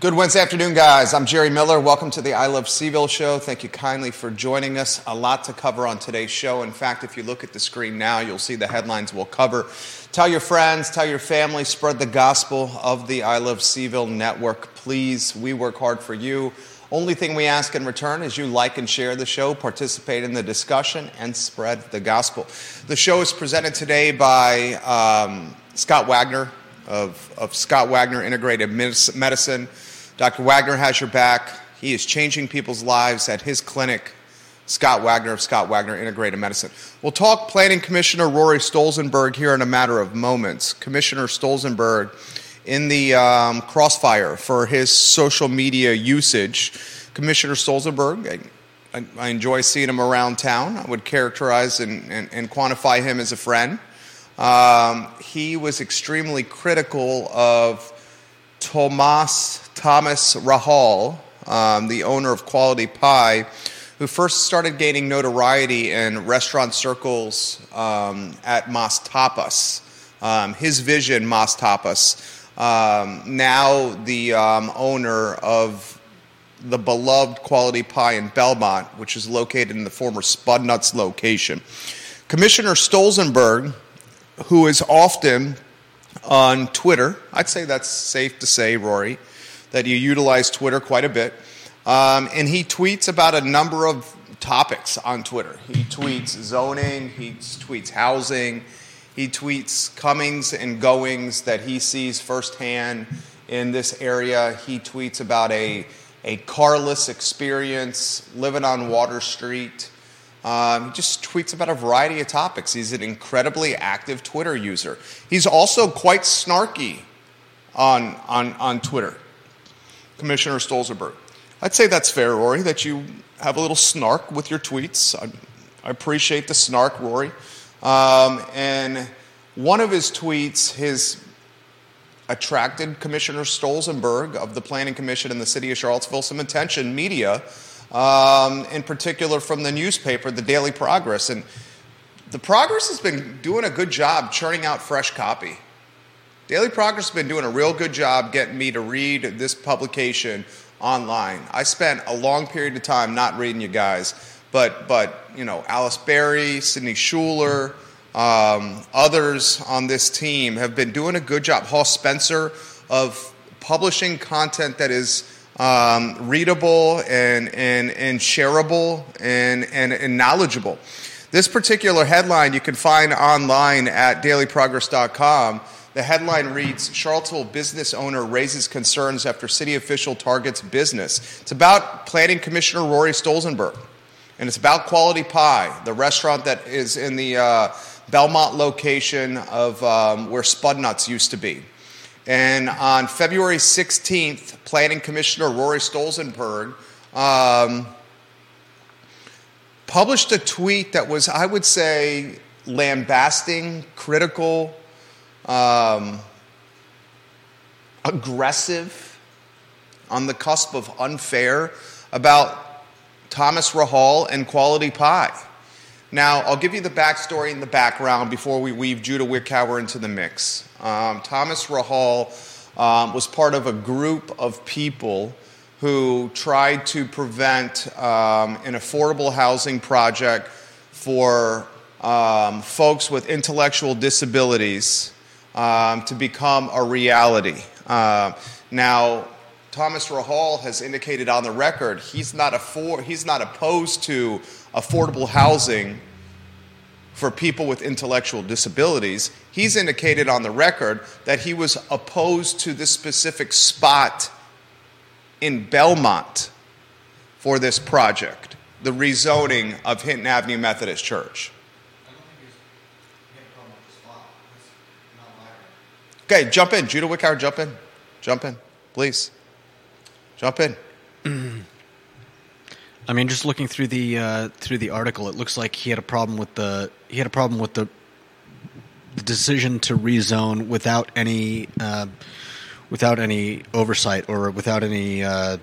Good Wednesday afternoon, guys. I'm Jerry Miller. Welcome to the I Love CVille show. Thank you kindly for joining us. A lot to cover on today's show. In fact, if you look at the screen now, you'll see the headlines we'll cover. Tell your friends, tell your family, spread the gospel of the I Love CVille network. Please, we work hard for you. Only thing we ask in return is you like and share the show, participate in the discussion, and spread the gospel. The show is presented today by um, Scott Wagner of, of Scott Wagner Integrated Medicine. Dr. Wagner has your back. He is changing people's lives at his clinic, Scott Wagner of Scott Wagner Integrated Medicine. We'll talk Planning Commissioner Rory Stolzenberg here in a matter of moments. Commissioner Stolzenberg in the um, crossfire for his social media usage. Commissioner Stolzenberg, I, I, enjoy seeing him around town. I would characterize and, and, and quantify him as a friend. Um, he was extremely critical of Tomas Thomas Rahal, um, the owner of Quality Pie, who first started gaining notoriety in restaurant circles um, at Mas Tapas. Um, his vision, Mas Tapas, um, now the um, owner of the beloved Quality Pie in Belmont, which is located in the former Spudnuts location. Commissioner Stolzenberg, who is often on Twitter, I'd say that's safe to say, Rory, that you utilize Twitter quite a bit. Um, and he tweets about a number of topics on Twitter. He tweets zoning, he tweets housing, he tweets comings and goings that he sees firsthand in this area. He tweets about a, a carless experience living on Water Street. Um, he just tweets about a variety of topics. He's an incredibly active Twitter user. He's also quite snarky on, on, on Twitter. Commissioner Stolzenberg. I'd say that's fair, Rory, that you have a little snark with your tweets. I, I appreciate the snark, Rory. Um, and one of his tweets, has attracted Commissioner Stolzenberg of the Planning Commission in the city of Charlottesville some attention, media, um, in particular from the newspaper, the Daily Progress. And the Progress has been doing a good job churning out fresh copy. Daily Progress has been doing a real good job getting me to read this publication online. I spent a long period of time not reading you guys, but but you know Alice Berry, Sydney Schuler, um, others on this team have been doing a good job. Hawes Spencer of publishing content that is um, readable and, and, and shareable and, and, and knowledgeable. This particular headline you can find online at dailyprogress.com the headline reads Charlottesville business owner raises concerns after city official targets business. It's about Planning Commissioner Rory Stolzenberg, and it's about Quality Pie, the restaurant that is in the uh, Belmont location of um, where Spudnuts used to be. And on February 16th, Planning Commissioner Rory Stolzenberg um, published a tweet that was, I would say, lambasting, critical, um, aggressive, on the cusp of unfair about Thomas Rahal and Quality Pie. Now, I'll give you the backstory and the background before we weave Judah Wickower into the mix. Um, Thomas Rahal um, was part of a group of people who tried to prevent um, an affordable housing project for um, folks with intellectual disabilities um, to become a reality. Uh, now, Thomas Rahal has indicated on the record he's not, he's not opposed to affordable housing for people with intellectual disabilities. He's indicated on the record that he was opposed to this specific spot in Belmont for this project, the rezoning of Hinton Avenue Methodist Church. Okay, jump in. Judah Wickower, jump in. Jump in, please. Jump in. I mean, just looking through the uh, through the article, it looks like he had a problem with the he had a problem with the, the decision to rezone without any uh, without any oversight or without any uh,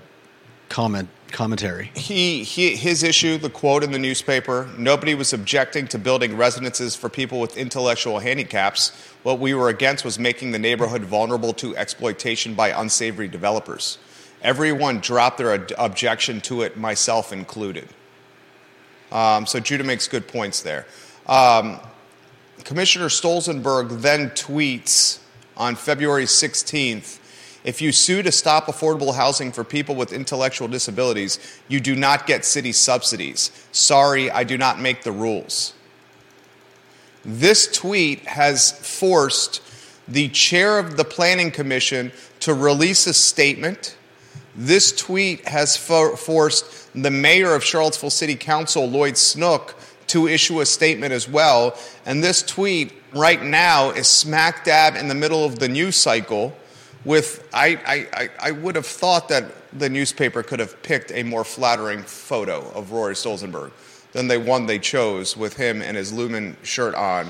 comment commentary. He, he, his issue, the quote in the newspaper nobody was objecting to building residences for people with intellectual handicaps. What we were against was making the neighborhood vulnerable to exploitation by unsavory developers. Everyone dropped their ad- objection to it, myself included. Um, so Judah makes good points there. Um, Commissioner Stolzenberg then tweets on February 16th if you sue to stop affordable housing for people with intellectual disabilities, you do not get city subsidies. Sorry, I do not make the rules. This tweet has forced the chair of the Planning Commission to release a statement. This tweet has for- forced the mayor of Charlottesville City Council, Lloyd Snook, to issue a statement as well. And this tweet right now is smack dab in the middle of the news cycle with I, I, I would have thought that the newspaper could have picked a more flattering photo of Rory Stolzenberg than the one they chose with him and his Lumen shirt on.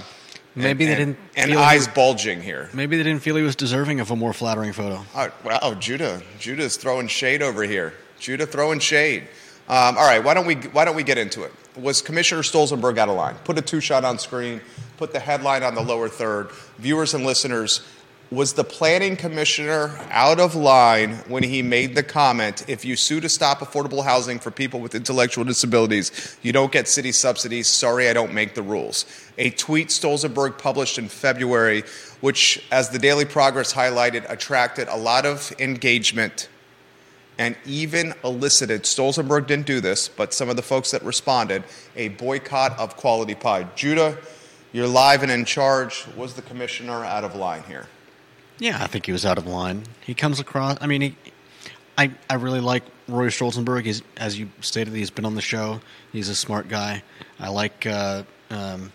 Maybe and, they didn't and, and eyes bulging here. Maybe they didn't feel he was deserving of a more flattering photo. Uh, wow, Judah, Judah's throwing shade over here. Judah throwing shade. Um, all right, why don't we why don't we get into it? Was Commissioner Stolzenberg out of line? Put a two shot on screen. Put the headline on the lower third. Viewers and listeners, was the planning commissioner out of line when he made the comment if you sue to stop affordable housing for people with intellectual disabilities you don't get city subsidies. Sorry i don't make the rules. A tweet stolzenberg published in february which as the daily progress highlighted attracted a lot of engagement and even elicited stolzenberg didn't do this but some of the folks that responded a boycott of quality pie judah you're live and in charge. Was the commissioner out of line here Yeah, I think he was out of line. He comes across. I mean, he, I I really like Roy Stolzenberg. He's as you stated, he's been on the show. He's a smart guy. I like, uh, um,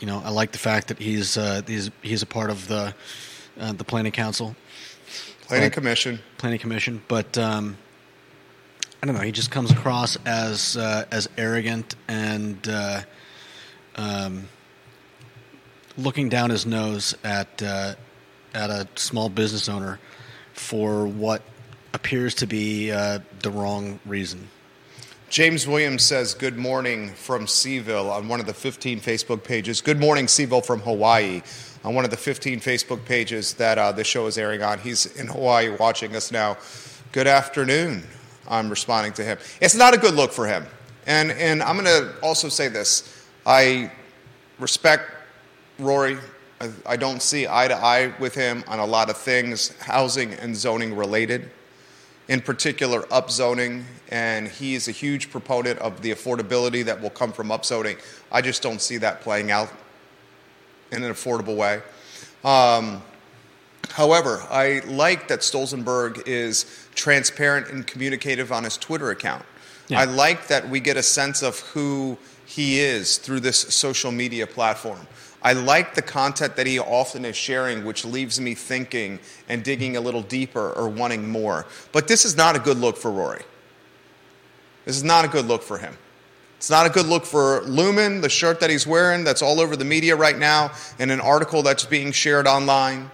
you know, I like the fact that he's uh, he's he's a part of the uh, the planning council, planning commission planning commission. But um, I don't know. He just comes across as uh, as arrogant and uh, um, looking down his nose at uh, at a small business owner for what appears to be uh, the wrong reason. James Williams says, Good morning from CVille on one of the 15 Facebook pages. Good morning, CVille from Hawaii on one of the 15 Facebook pages that uh, this show is airing on. He's in Hawaii watching us now. Good afternoon. I'm responding to him. It's not a good look for him. And, and I'm going to also say this I respect Rory. I, I don't see eye to eye with him on a lot of things, housing and zoning related in particular upzoning, and he is a huge proponent of the affordability that will come from upzoning. I just don't see that playing out in an affordable way. Um, however, I like that Stolzenberg is transparent and communicative on his Twitter account. Yeah. I like that we get a sense of who he is through this social media platform. I like the content that he often is sharing, which leaves me thinking and digging a little deeper or wanting more. But this is not a good look for Rory. This is not a good look for him. It's not a good look for Lumen, the shirt that he's wearing that's all over the media right now, in an article that's being shared online.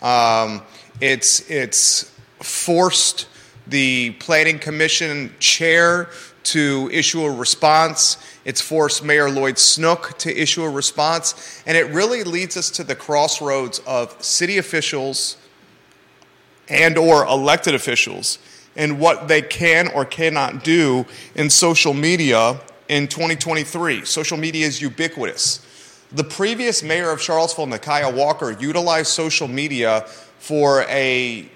Um, it's, it's forced the Planning Commission chair to issue a response. It's forced Mayor Lloyd Snook to issue a response. And it really leads us to the crossroads of city officials and or elected officials and what they can or cannot do in social media in 2023. Social media is ubiquitous. The previous mayor of Charlottesville, Nikuyah Walker, utilized social media for a,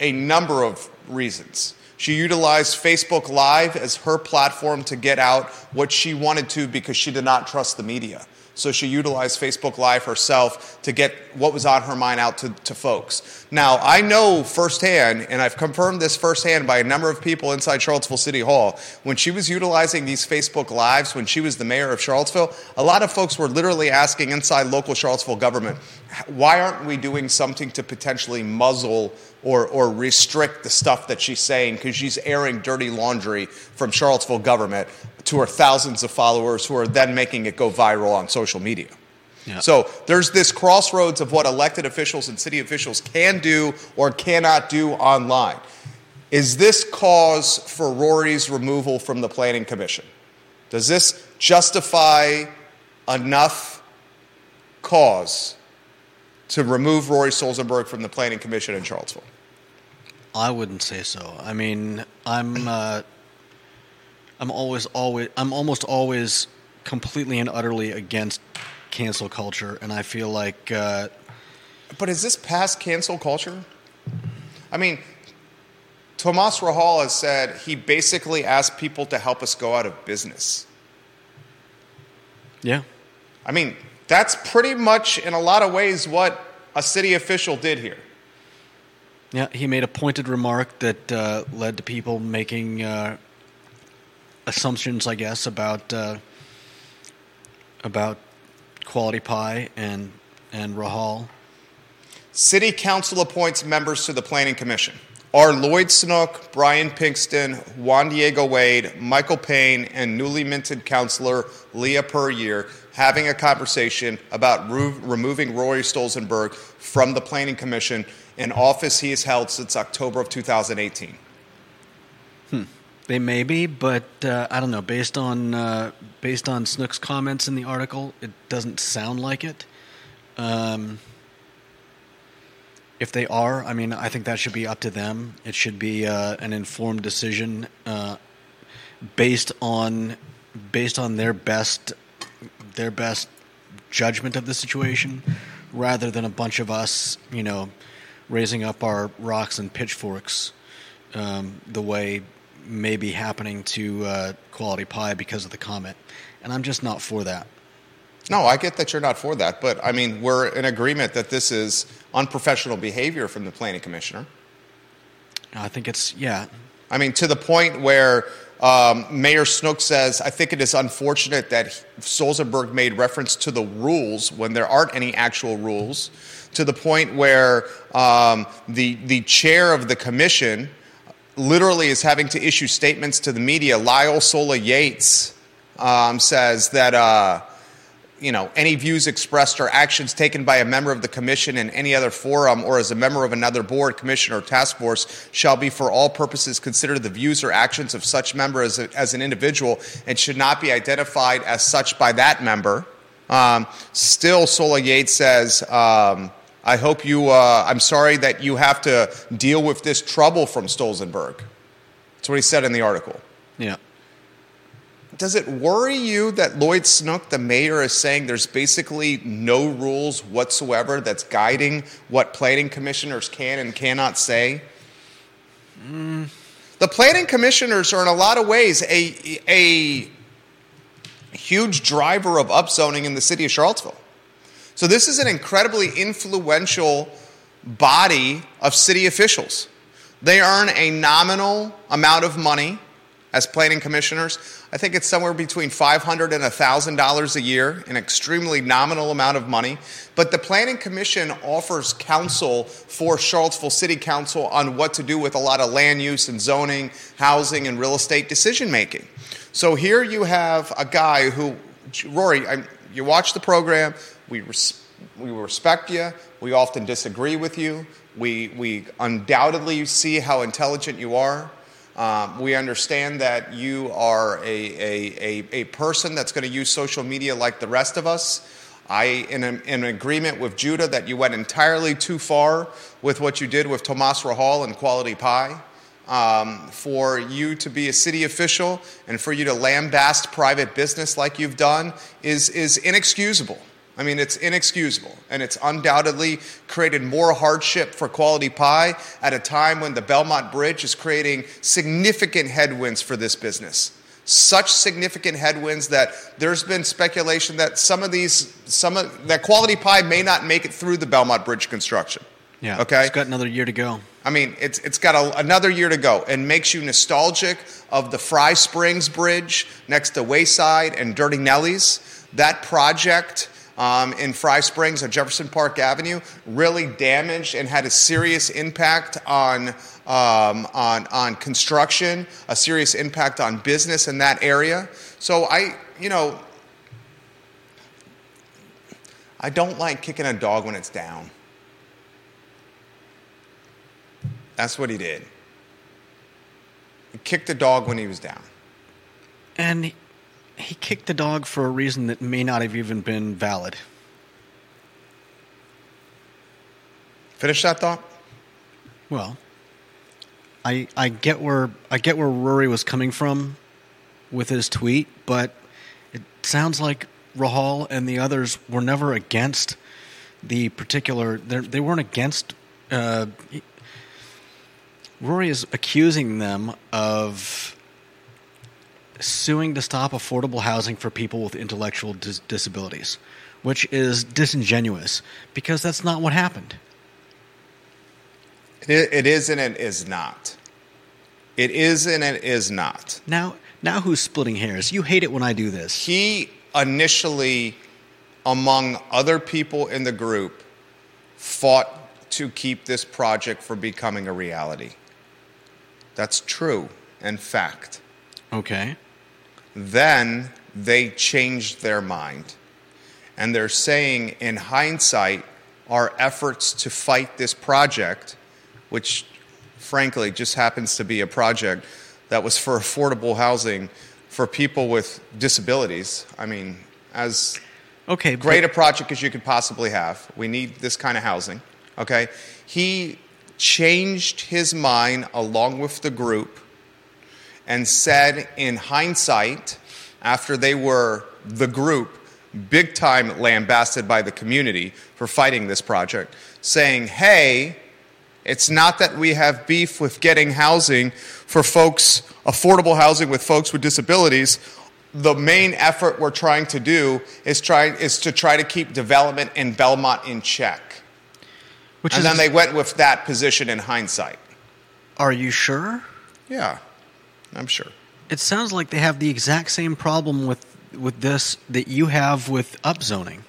a number of reasons. She utilized Facebook Live as her platform to get out what she wanted to because she did not trust the media. So she utilized Facebook Live herself to get what was on her mind out to, to folks. Now, I know firsthand, and I've confirmed this firsthand by a number of people inside Charlottesville City Hall, when she was utilizing these Facebook Lives, when she was the mayor of Charlottesville, a lot of folks were literally asking inside local Charlottesville government, why aren't we doing something to potentially muzzle or, or restrict the stuff that she's saying because she's airing dirty laundry from Charlottesville government to her thousands of followers who are then making it go viral on social media. Yeah. So there's this crossroads of what elected officials and city officials can do or cannot do online. Is this cause for Rory's removal from the Planning Commission? Does this justify enough cause to remove Rory Stolzenberg from the Planning Commission in Charlottesville? I wouldn't say so. I mean, I'm uh, I'm always always I'm almost always completely and utterly against cancel culture, and I feel like. Uh, but is this past cancel culture? I mean, Tomas Rahal has said he basically asked people to help us go out of business. Yeah. I mean, that's pretty much in a lot of ways what a city official did here. Yeah, he made a pointed remark that uh, led to people making uh, assumptions, I guess, about uh, about quality pie and and Rahal. City council appoints members to the planning commission. Are Lloyd Snook, Brian Pinkston, Juan Diego Wade, Michael Payne, and newly minted councilor Leah Puryear having a conversation about re- removing Rory Stolzenberg from the planning commission, an office he has held since October of 2018? Hmm. They may be, but uh, I don't know. Based on uh, based on Snook's comments in the article, it doesn't sound like it. Um, if they are, I mean, I think that should be up to them. It should be uh, an informed decision uh, based on based on their best their best judgment of the situation, rather than a bunch of us, you know, raising up our rocks and pitchforks um, the way may be happening to uh, Quality Pie because of the comment. And I'm just not for that. No, I get that you're not for that, but I mean, we're in agreement that this is unprofessional behavior from the planning commissioner. I think it's, yeah. I mean, to the point where um, Mayor Snook says, I think it is unfortunate that Stolzenberg made reference to the rules when there aren't any actual rules, to the point where um, the, the chair of the commission literally is having to issue statements to the media. Lyle Solla-Yates um, says that. Uh, you know, any views expressed or actions taken by a member of the commission in any other forum or as a member of another board, commission, or task force shall be for all purposes considered the views or actions of such member as, a, as an individual and should not be identified as such by that member. Um, still, Solla-Yates says, um, I hope you, uh, I'm sorry that you have to deal with this trouble from Stolzenberg. That's what he said in the article. Yeah does it worry you that Lloyd Snook, the mayor, is saying there's basically no rules whatsoever that's guiding what planning commissioners can and cannot say? Mm. The planning commissioners are, in a lot of ways, a, a huge driver of upzoning in the city of Charlottesville. So, this is an incredibly influential body of city officials. They earn a nominal amount of money as planning commissioners. I think it's somewhere between 500 and $1,000 a year, an extremely nominal amount of money. But the Planning Commission offers counsel for Charlottesville City Council on what to do with a lot of land use and zoning, housing, and real estate decision making. So here you have a guy who, Rory, I, you watch the program, we, res, we respect you, we often disagree with you, we, we undoubtedly see how intelligent you are. Um, we understand that you are a, a, a, a person that's going to use social media like the rest of us. I in, in agreement with Judah that you went entirely too far with what you did with Tomas Rahal and Quality Pie. Um, for you to be a city official and for you to lambast private business like you've done is, is inexcusable. I mean, it's inexcusable, and it's undoubtedly created more hardship for quality pie at a time when the Belmont Bridge is creating significant headwinds for this business. Such significant headwinds that there's been speculation that some of these, some of that quality pie may not make it through the Belmont Bridge construction. Yeah. Okay. It's got another year to go. I mean, it's, it's got a, another year to go and makes you nostalgic of the Fry Springs Bridge next to Wayside and Durty Nelly's. That project um, in Fry Springs on Jefferson Park Avenue really damaged and had a serious impact on, um, on, on construction, a serious impact on business in that area. So I, you know, I don't like kicking a dog when it's down. That's what he did. He kicked the dog when he was down. And he kicked the dog for a reason that may not have even been valid. Finish that thought? Well, I I get where I get where Rory was coming from with his tweet, but it sounds like Rahal and the others were never against the particular. they're- weren't against. Uh, Rory is accusing them of suing to stop affordable housing for people with intellectual dis- disabilities, which is disingenuous because that's not what happened. It, is and it is not. It is and it is not. Now, now who's splitting hairs? You hate it when I do this. He initially, among other people in the group, fought to keep this project from becoming a reality. That's true and fact. Okay. Then they changed their mind. And they're saying, in hindsight, our efforts to fight this project, which frankly just happens to be a project that was for affordable housing for people with disabilities. I mean, as Okay. great a project as you could possibly have. We need this kind of housing. Okay? He changed his mind along with the group and said, in hindsight, after they were the group, big time lambasted by the community for fighting this project, saying, hey, it's not that we have beef with getting housing for folks, affordable housing with folks with disabilities. The main effort we're trying to do is, try, is to try to keep development in Belmont in check. which and is, then they went with that position in hindsight. are you sure? Yeah, I'm sure. It sounds like they have the exact same problem with with this that you have with upzoning.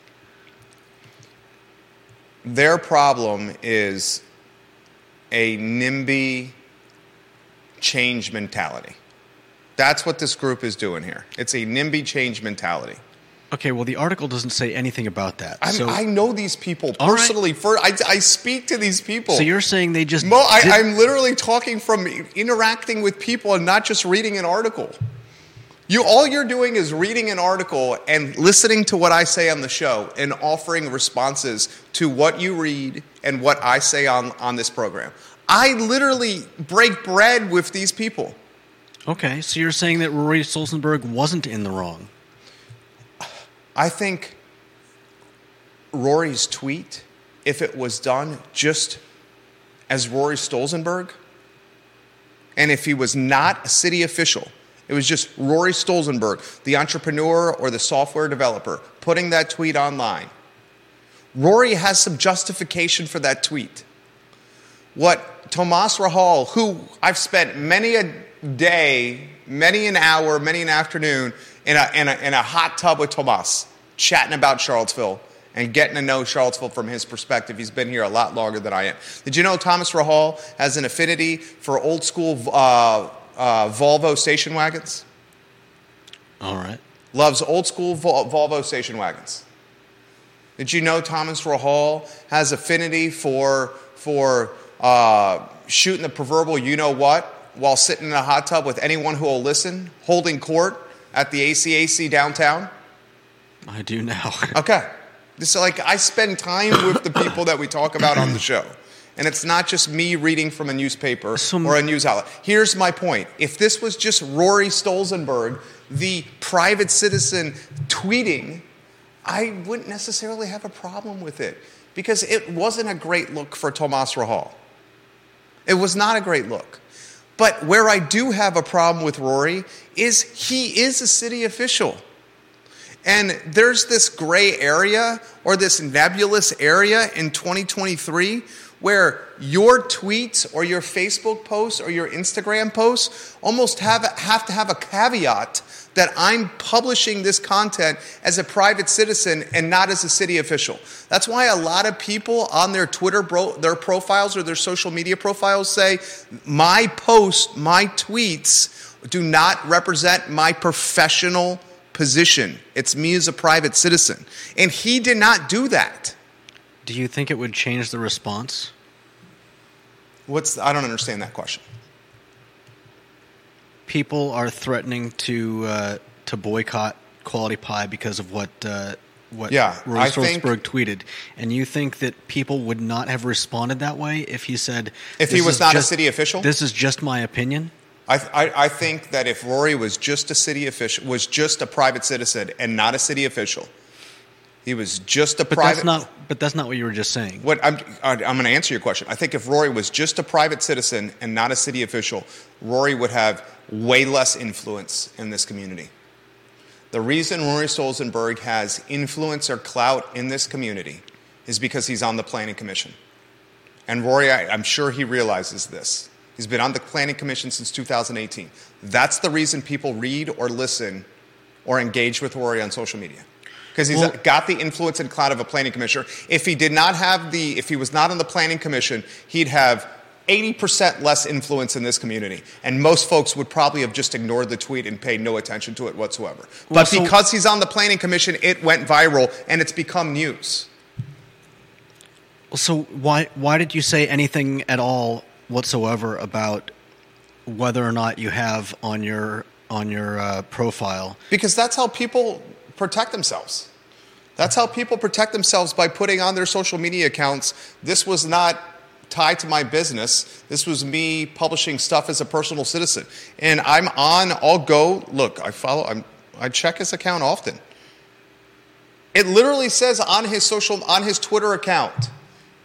Their problem is a NIMBY change mentality. That's what this group is doing here. It's a NIMBY change mentality. Okay, well, the article doesn't say anything about that. I'm, so, I know these people All right. personally. For I, I speak to these people. so you're saying they just Mo, I, I'm literally talking from interacting with people and not just reading an article. You all you're doing is reading an article and listening to what I say on the show and offering responses to what you read and what I say on, on this program. I literally break bread with these people. okay. So you're saying that Rory Stolzenberg wasn't in the wrong. I think Rory's tweet, if it was done just as Rory Stolzenberg, and if he was not a city official, it was just Rory Stolzenberg, the entrepreneur or the software developer, putting that tweet online. Rory has some justification for that tweet. What Tomas Rahal, who I've spent many a day, many an hour, many an afternoon in a, in a, in a hot tub with Tomas, chatting about Charlottesville and getting to know Charlottesville from his perspective. He's been here a lot longer than I am. Did you know Thomas Rahal has an affinity for old school uh, uh, Volvo station wagons? All right. loves old school Vol- Volvo station wagons. Did you know Thomas Rahal has affinity for for uh, shooting the proverbial you know what while sitting in a hot tub with anyone who will listen, holding court at the ACAC downtown? I do now. Okay. So like I spend time with the people that we talk about on the show. And it's not just me reading from a newspaper So- or a news outlet. Here's my point. If this was just Rory Stolzenberg, the private citizen tweeting, I wouldn't necessarily have a problem with it because it wasn't a great look for Tomas Rahal. It was not a great look. But where I do have a problem with Rory is he is a city official. And there's this gray area or this nebulous area in 2023 where your tweets or your Facebook posts or your Instagram posts almost have, have to have a caveat that I'm publishing this content as a private citizen and not as a city official. That's why a lot of people on their Twitter, bro, their profiles or their social media profiles say, my posts, my tweets do not represent my professional position. It's me as a private citizen. And he did not do that. do you think it would change the response? What's I don't understand that question. People are threatening to uh, to boycott Quality Pie because of what uh, what Yeah, Stolzberg tweeted, and you think that people would not have responded that way if he said If he was not a city official? This is just my opinion. I, I, I think that if Rory was just a city official, was just a private citizen and not a city official, he was just a But private. that's not. But that's not what you were just saying. What I'm, I'm going to answer your question. I think if Rory was just a private citizen and not a city official, Rory would have way less influence in this community. The reason Rory Stolzenberg has influence or clout in this community is because he's on the Planning Commission. And Rory, I, I'm sure he realizes this. He's been on the Planning Commission since 2018. That's the reason people read or listen or engage with Rory on social media. Because he's Well- got the influence and clout of a planning commissioner. If he did not have the, if he was not on the planning commission, he'd have 80% less influence in this community. And most folks would probably have just ignored the tweet and paid no attention to it whatsoever. Well, But so- because he's on the planning commission, it went viral and it's become news. So why why did you say anything at all whatsoever about whether or not you have on your on your uh, profile? Because that's how people protect themselves. That's how people protect themselves by putting on their social media accounts. This was not tied to my business. This was me publishing stuff as a personal citizen. And I'm on, I'll go, look, I follow, I'm, I check his account often. It literally says on his social, on his Twitter account,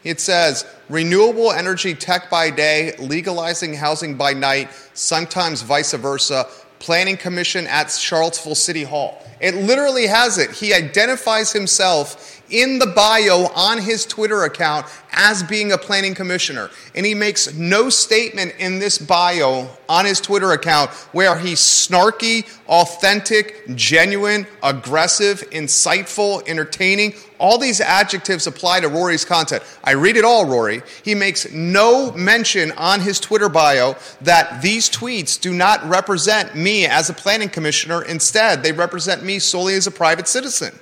it says renewable energy tech by day, legalizing housing by night, sometimes vice versa, planning commission at Charlottesville City Hall. It literally has it. He identifies himself in the bio on his Twitter account as being a planning commissioner. And he makes no statement in this bio on his Twitter account where he's snarky, authentic, genuine, aggressive, insightful, entertaining. All these adjectives apply to Rory's content. I read it all, Rory. He makes no mention on his Twitter bio that these tweets do not represent me as a planning commissioner. Instead, they represent me solely as a private citizen.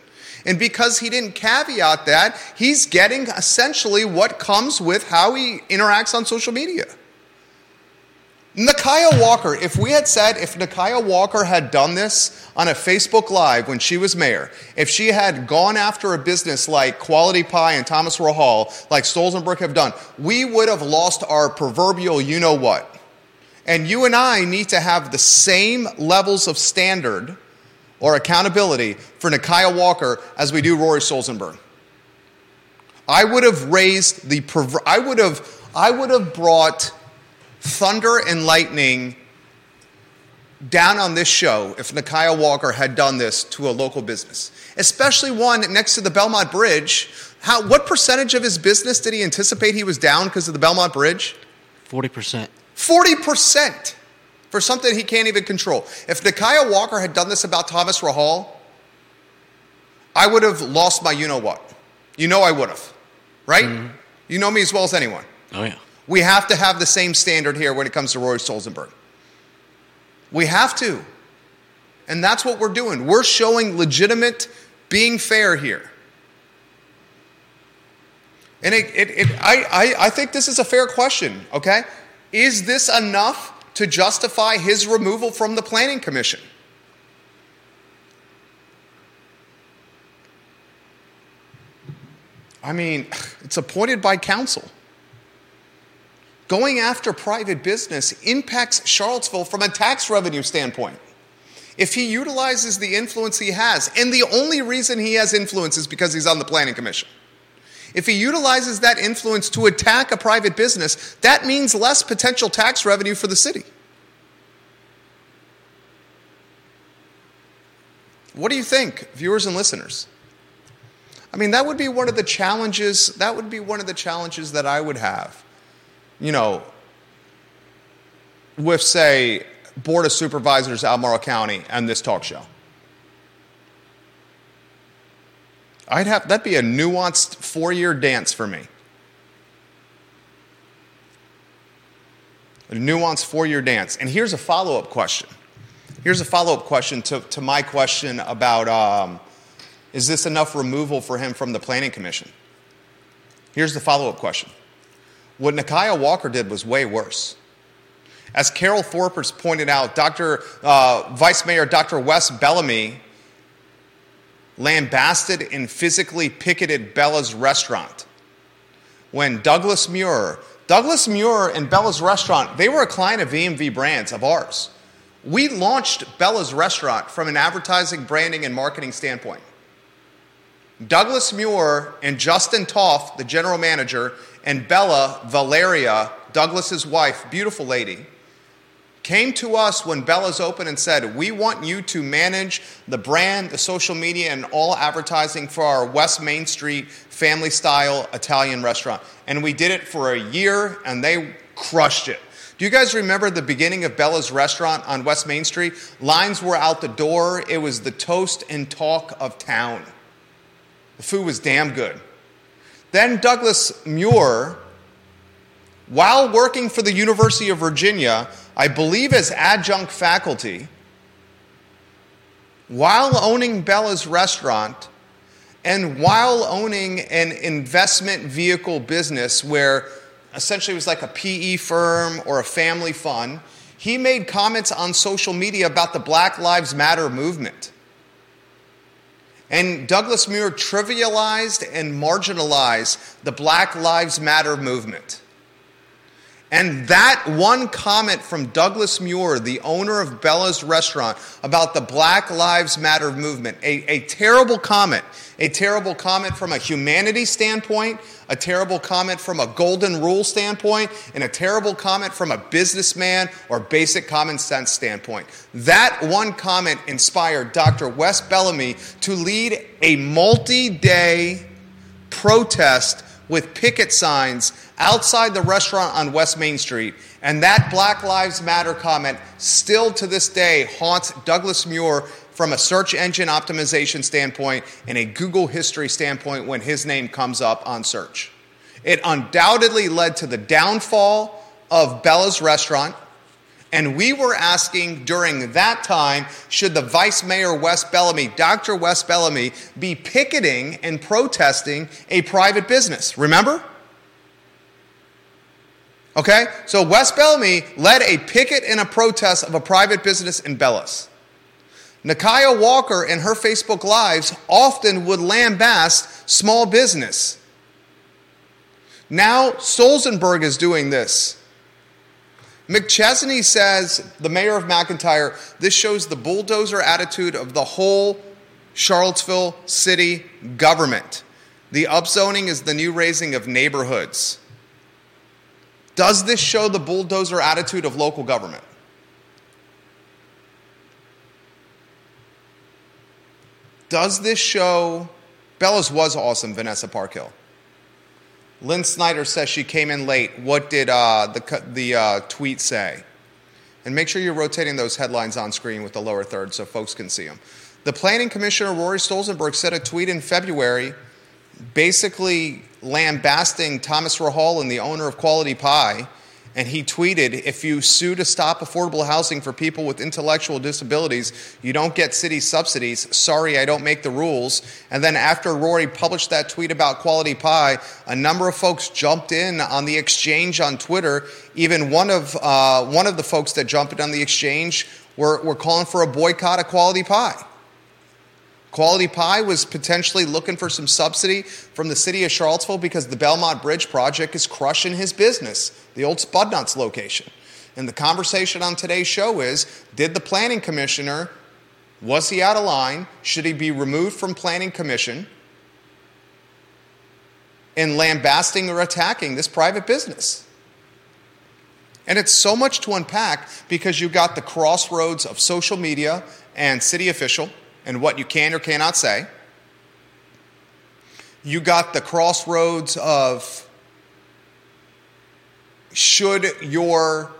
And because he didn't caveat that, he's getting essentially what comes with how he interacts on social media. Nikuyah Walker, if we had said, if Nikuyah Walker had done this on a Facebook Live when she was mayor, if she had gone after a business like Quality Pie and Thomas Rahal, like Stolzenberg have done, we would have lost our proverbial you know what. And you and I need to have the same levels of standard or accountability for Nikuyah Walker as we do Rory Stolzenberg. I would have raised the I would have I would have brought thunder and lightning down on this show if Nikuyah Walker had done this to a local business, especially one next to the Belmont Bridge. How, what percentage of his business did he anticipate he was down because of the Belmont Bridge? Forty percent. 40% for something he can't even control. If Nikuyah Walker had done this about Thomas Rahal, I would have lost my you know what. You know I would have, right? Mm-hmm. You know me as well as anyone. Oh yeah. We have to have the same standard here when it comes to Roy Stolzenberg. We have to. And that's what we're doing. We're showing legitimate being fair here. And it, it, it, I, I, I think this is a fair question, okay? Is this enough to justify his removal from the Planning Commission? I mean, it's appointed by council. Going after private business impacts Charlottesville from a tax revenue standpoint. If he utilizes the influence he has, and the only reason he has influence is because he's on the Planning Commission. If he utilizes that influence to attack a private business, that means less potential tax revenue for the city. What do you think, viewers and listeners? I mean, that would be one of the challenges, that would be one of the challenges that I would have. You know, with say Board of Supervisors Albemarle County and this talk show. I'd have that'd be a nuanced four-year dance for me. A nuanced four-year dance. And here's a follow-up question. Here's a follow-up question to, to my question about um, is this enough removal for him from the Planning Commission? Here's the follow-up question. What Nikuyah Walker did was way worse. As Carol Thorpe has pointed out, Dr. Uh, Vice Mayor Dr. Wes Bellamy lambasted and physically picketed Bella's restaurant. When Douglas Muir, Douglas Muir and Bella's restaurant, they were a client of VMV Brands, of ours. We launched Bella's restaurant from an advertising, branding, and marketing standpoint. Douglas Muir and Justin Toff, the general manager, and Bella Valeria, Douglas's wife, beautiful lady, came to us when Bella's open and said, We want you to manage the brand, the social media, and all advertising for our West Main Street family style Italian restaurant. And we did it for a year and they crushed it. Do you guys remember the beginning of Bella's restaurant on West Main Street? Lines were out the door. It was the toast and talk of town. The food was damn good. Then Douglas Muir, while working for the University of Virginia, I believe as adjunct faculty, while owning Bella's restaurant, and while owning an investment vehicle business where essentially it was like a PE firm or a family fund, he made comments on social media about the Black Lives Matter movement. And Douglas Muir trivialized and marginalized the Black Lives Matter movement. And that one comment from Douglas Muir, the owner of Bella's restaurant, about the Black Lives Matter movement, a, a terrible comment, a terrible comment from a humanity standpoint, a terrible comment from a golden rule standpoint, and a terrible comment from a businessman or basic common sense standpoint. That one comment inspired Dr. Wes Bellamy to lead a multi day protest with picket signs outside the restaurant on West Main Street. And that Black Lives Matter comment still to this day haunts Douglas Muir from a search engine optimization standpoint and a Google history standpoint when his name comes up on search. It undoubtedly led to the downfall of Bella's restaurant. And we were asking during that time should the Vice Mayor Wes Bellamy, Dr. Wes Bellamy, be picketing and protesting a private business? Remember? Okay? So Wes Bellamy led a picket and a protest of a private business in Bellas. Nikuyah Walker in her Facebook Lives often would lambast small business. Now Stolzenberg is doing this. McChesney says, the mayor of McIntyre, this shows the bulldozer attitude of the whole Charlottesville city government. The upzoning is the new razing of neighborhoods. Does this show the bulldozer attitude of local government? Does this show Bella's was awesome, Vanessa Parkhill? Lynn Snyder says she came in late. What did uh, the, the uh, tweet say? And make sure you're rotating those headlines on screen with the lower third so folks can see them. The planning commissioner, Rory Stolzenberg, said a tweet in February basically lambasting Thomas Rahal and the owner of Quality Pie and he tweeted if you sue to stop affordable housing for people with intellectual disabilities you don't get city subsidies. Sorry i don't make the rules. And then after rory published that tweet about quality pie a number of folks jumped in on the exchange on twitter. Even one of, uh, one of the folks that jumped in on the exchange were, were calling for a boycott of quality pie Quality Pie was potentially looking for some subsidy from the city of Charlottesville because the Belmont Bridge project is crushing his business, the old Spudnuts location. And the conversation on today's show is did the planning commissioner, was he out of line? Should he be removed from planning commission? In lambasting or attacking this private business. And it's so much to unpack because you've got the crossroads of social media and city official and what you can or cannot say. You got the crossroads of should your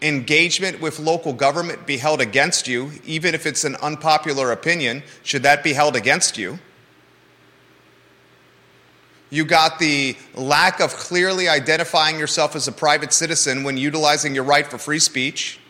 engagement with local government be held against you, even if it's an unpopular opinion, should that be held against you? You got the lack of clearly identifying yourself as a private citizen when utilizing your right for free speech.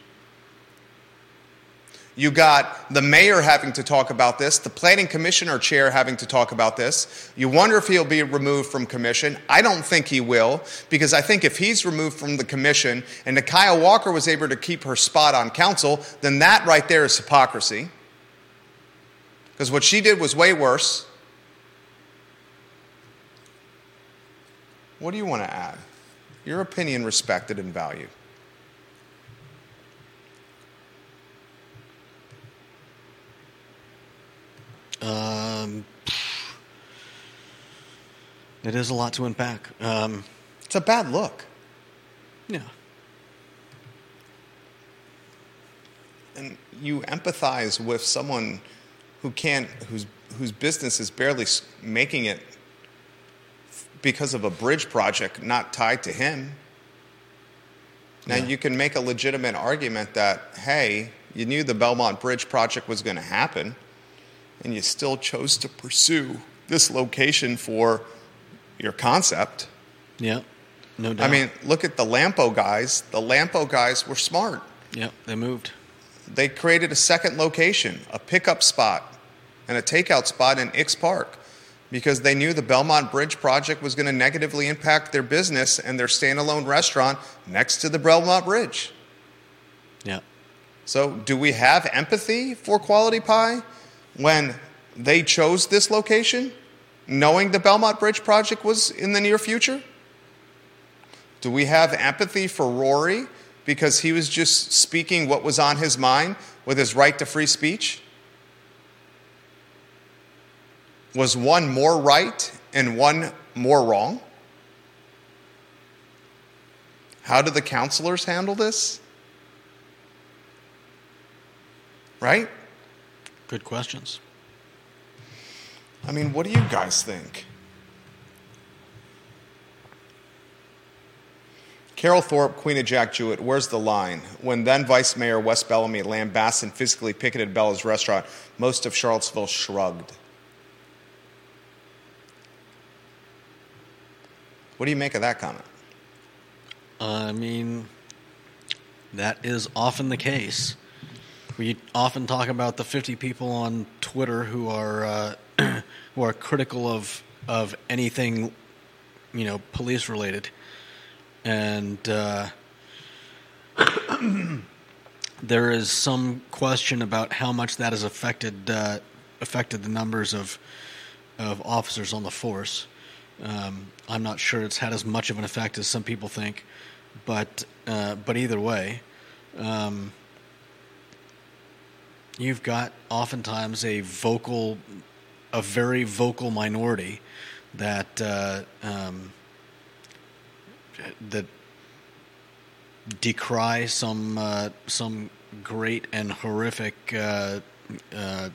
You got the mayor having to talk about this, the planning commissioner chair having to talk about this. You wonder if he'll be removed from commission. I don't think he will, because I think if he's removed from the commission and Nikuyah Walker was able to keep her spot on council, then that right there is hypocrisy. Because what she did was way worse. What do you want to add? Your opinion respected and valued. Um, it is a lot to unpack. Um, It's a bad look. yeah. and you empathize with someone who can't whose whose business is barely making it because of a bridge project not tied to him now Yeah. you can make a legitimate argument that hey you knew the belmont bridge project was going to happen and you still chose to pursue this location for your concept Yeah. No doubt. i mean look at the lampo guys the lampo guys were smart yeah, they moved. they created a second location, a pickup spot, and a takeout spot in Ix Park because they knew the Belmont Bridge project was going to negatively impact their business and their standalone restaurant next to the Belmont Bridge. Yeah. So, do we have empathy for Quality Pie when they chose this location, knowing the Belmont Bridge project was in the near future? Do we have empathy for Rory because he was just speaking what was on his mind with his right to free speech? Was one more right and one more wrong? How do the counselors handle this? Right? Good questions. I mean, what do you guys think? Carol Thorpe, Queen of Jack Jouett, where's the line? When then Vice Mayor Wes Bellamy lambasted and physically picketed Bella's restaurant, most of Charlottesville shrugged. What do you make of that comment? I mean, that is often the case. We often talk about the 50 people on Twitter who are uh, who are critical of of anything, you know, police related, and uh, there is some question about how much that has affected uh, affected the numbers of of officers on the force. Um, I'm not sure it's had as much of an effect as some people think, but uh, but either way, um, you've got oftentimes a vocal, a very vocal minority that uh, um, that decry some uh, some great and horrific uh, uh,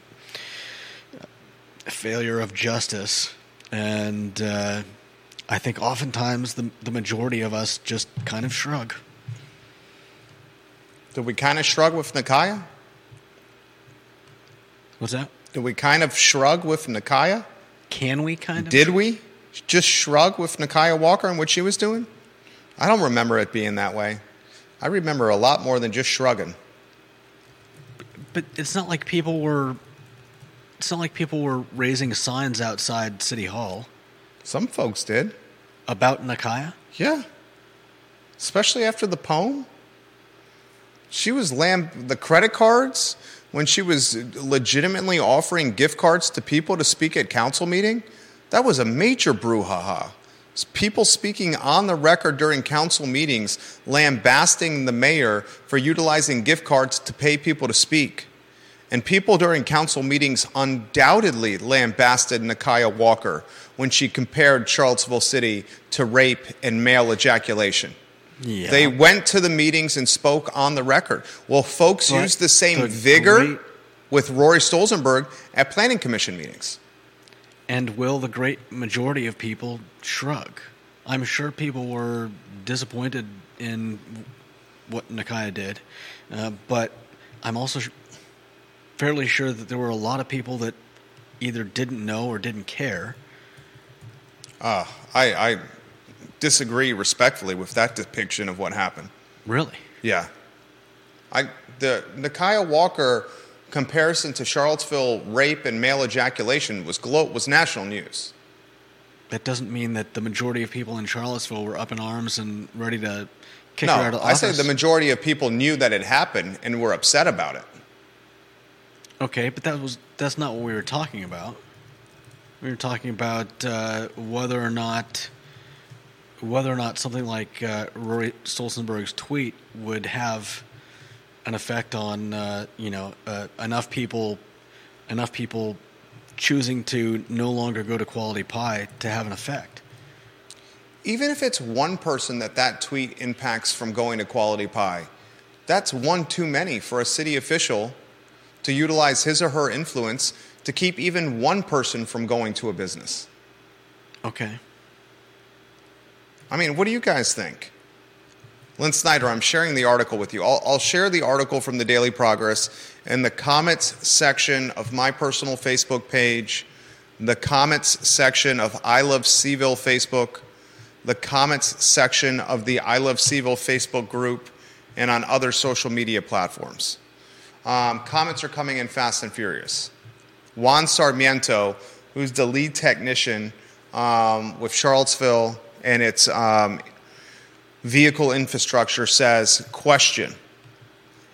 failure of justice, and uh, I think oftentimes the the majority of us just kind of shrug. Did we kind of shrug with Nikuyah? What's that? Did we kind of shrug with Nikuyah? Can we kind of? Did we just shrug with Nikuyah Walker and what she was doing? I don't remember it being that way. I remember a lot more than just shrugging. But it's not like people were. It's not like people were raising signs outside City Hall Some folks did. about Nikuyah. Yeah. Especially after the poem. She was lamb the credit cards when she was legitimately offering gift cards to people to speak at council meeting. That was a major brouhaha. People speaking on the record during council meetings, lambasting the mayor for utilizing gift cards to pay people to speak. And people during council meetings undoubtedly lambasted Nikuyah Walker when she compared Charlottesville City to rape and male ejaculation. Yeah. They went to the meetings and spoke on the record. Well, folks But used the same the vigor great- with Rory Stolzenberg at planning commission meetings. And will the great majority of people shrug? I'm sure people were disappointed in what Nikuyah did, uh, but I'm also sh- fairly sure that there were a lot of people that either didn't know or didn't care. Uh, I, I disagree respectfully with that depiction of what happened. Really? Yeah. I, the Nikuyah Walker comparison to Charlottesville rape and male ejaculation was, glo- was national news. That doesn't mean that the majority of people in Charlottesville were up in arms and ready to kick no, her out of I office. say the majority of people knew that it happened and were upset about it. Okay, but that was that's not what we were talking about. We were talking about uh, whether or not whether or not something like uh, Rory Stolzenberg's tweet would have an effect on uh, you know uh, enough people enough people choosing to no longer go to Quality Pie to have an effect. Even if it's one person that that tweet impacts from going to Quality Pie, that's one too many for a city official to utilize his or her influence to keep even one person from going to a business. Okay. I mean, what do you guys think? Lynn Snyder, I'm sharing the article with you. I'll, I'll, share the article from the Daily Progress in the comments section of my personal Facebook page, the comments section of I Love CVille Facebook, the comments section of the I Love CVille Facebook group, and on other social media platforms. Um, comments are coming in fast and furious. Juan Sarmiento, who's the lead technician um, with Charlottesville and its um, vehicle infrastructure says, question,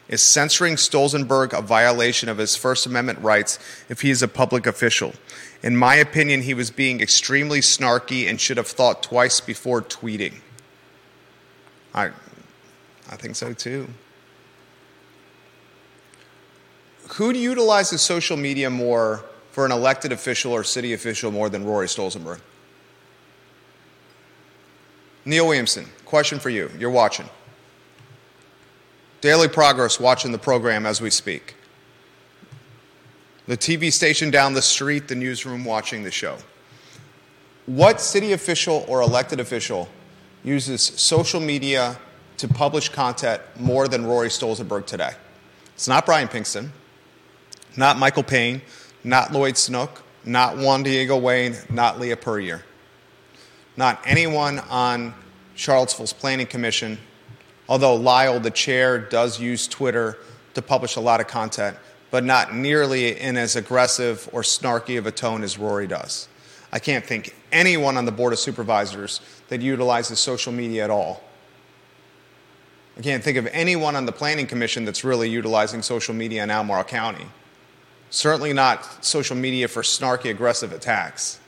is censoring Stolzenberg a violation of his First Amendment rights if he is a public official? In my opinion, he was being extremely snarky and should have thought twice before tweeting. I, I think so too. Who utilizes social media more for an elected official or city official more than Rory Stolzenberg? Neil Williamson, question for you. You're watching. Daily Progress watching the program as we speak. The TV station down the street, the newsroom watching the show. What city official or elected official uses social media to publish content more than Rory Stolzenberg today? It's not Brian Pinkston, not Michael Payne, not Lloyd Snook, not Juan Diego Wade, not Leah Puryear not anyone on Charlottesville's Planning Commission, although Lyle, the chair, does use Twitter to publish a lot of content, but not nearly in as aggressive or snarky of a tone as Rory does. I can't think anyone on the Board of Supervisors that utilizes social media at all. I can't think of anyone on the Planning Commission that's really utilizing social media in Albemarle County. Certainly not social media for snarky, aggressive attacks.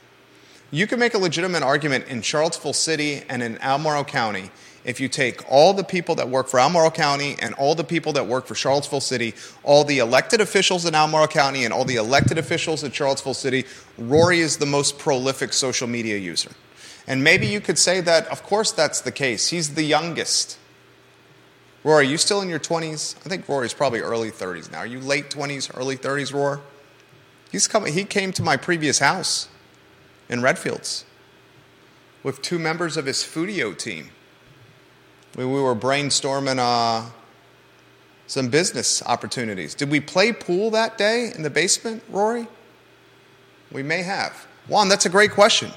You can make a legitimate argument in Charlottesville City and in Albemarle County if you take all the people that work for Albemarle County and all the people that work for Charlottesville City, all the elected officials in Albemarle County and all the elected officials in Charlottesville City, Rory is the most prolific social media user. And maybe you could say that, of course, that's the case. He's the youngest. Rory, are you still in your 20s? I think Rory's probably early 30s now. Are you late 20s, early 30s, Rory? He's coming, he came to my previous house in Redfields with two members of his Foodio team. We, we were brainstorming uh, some business opportunities. Did we play pool that day in the basement, Rory? We may have. Juan, that's a great question.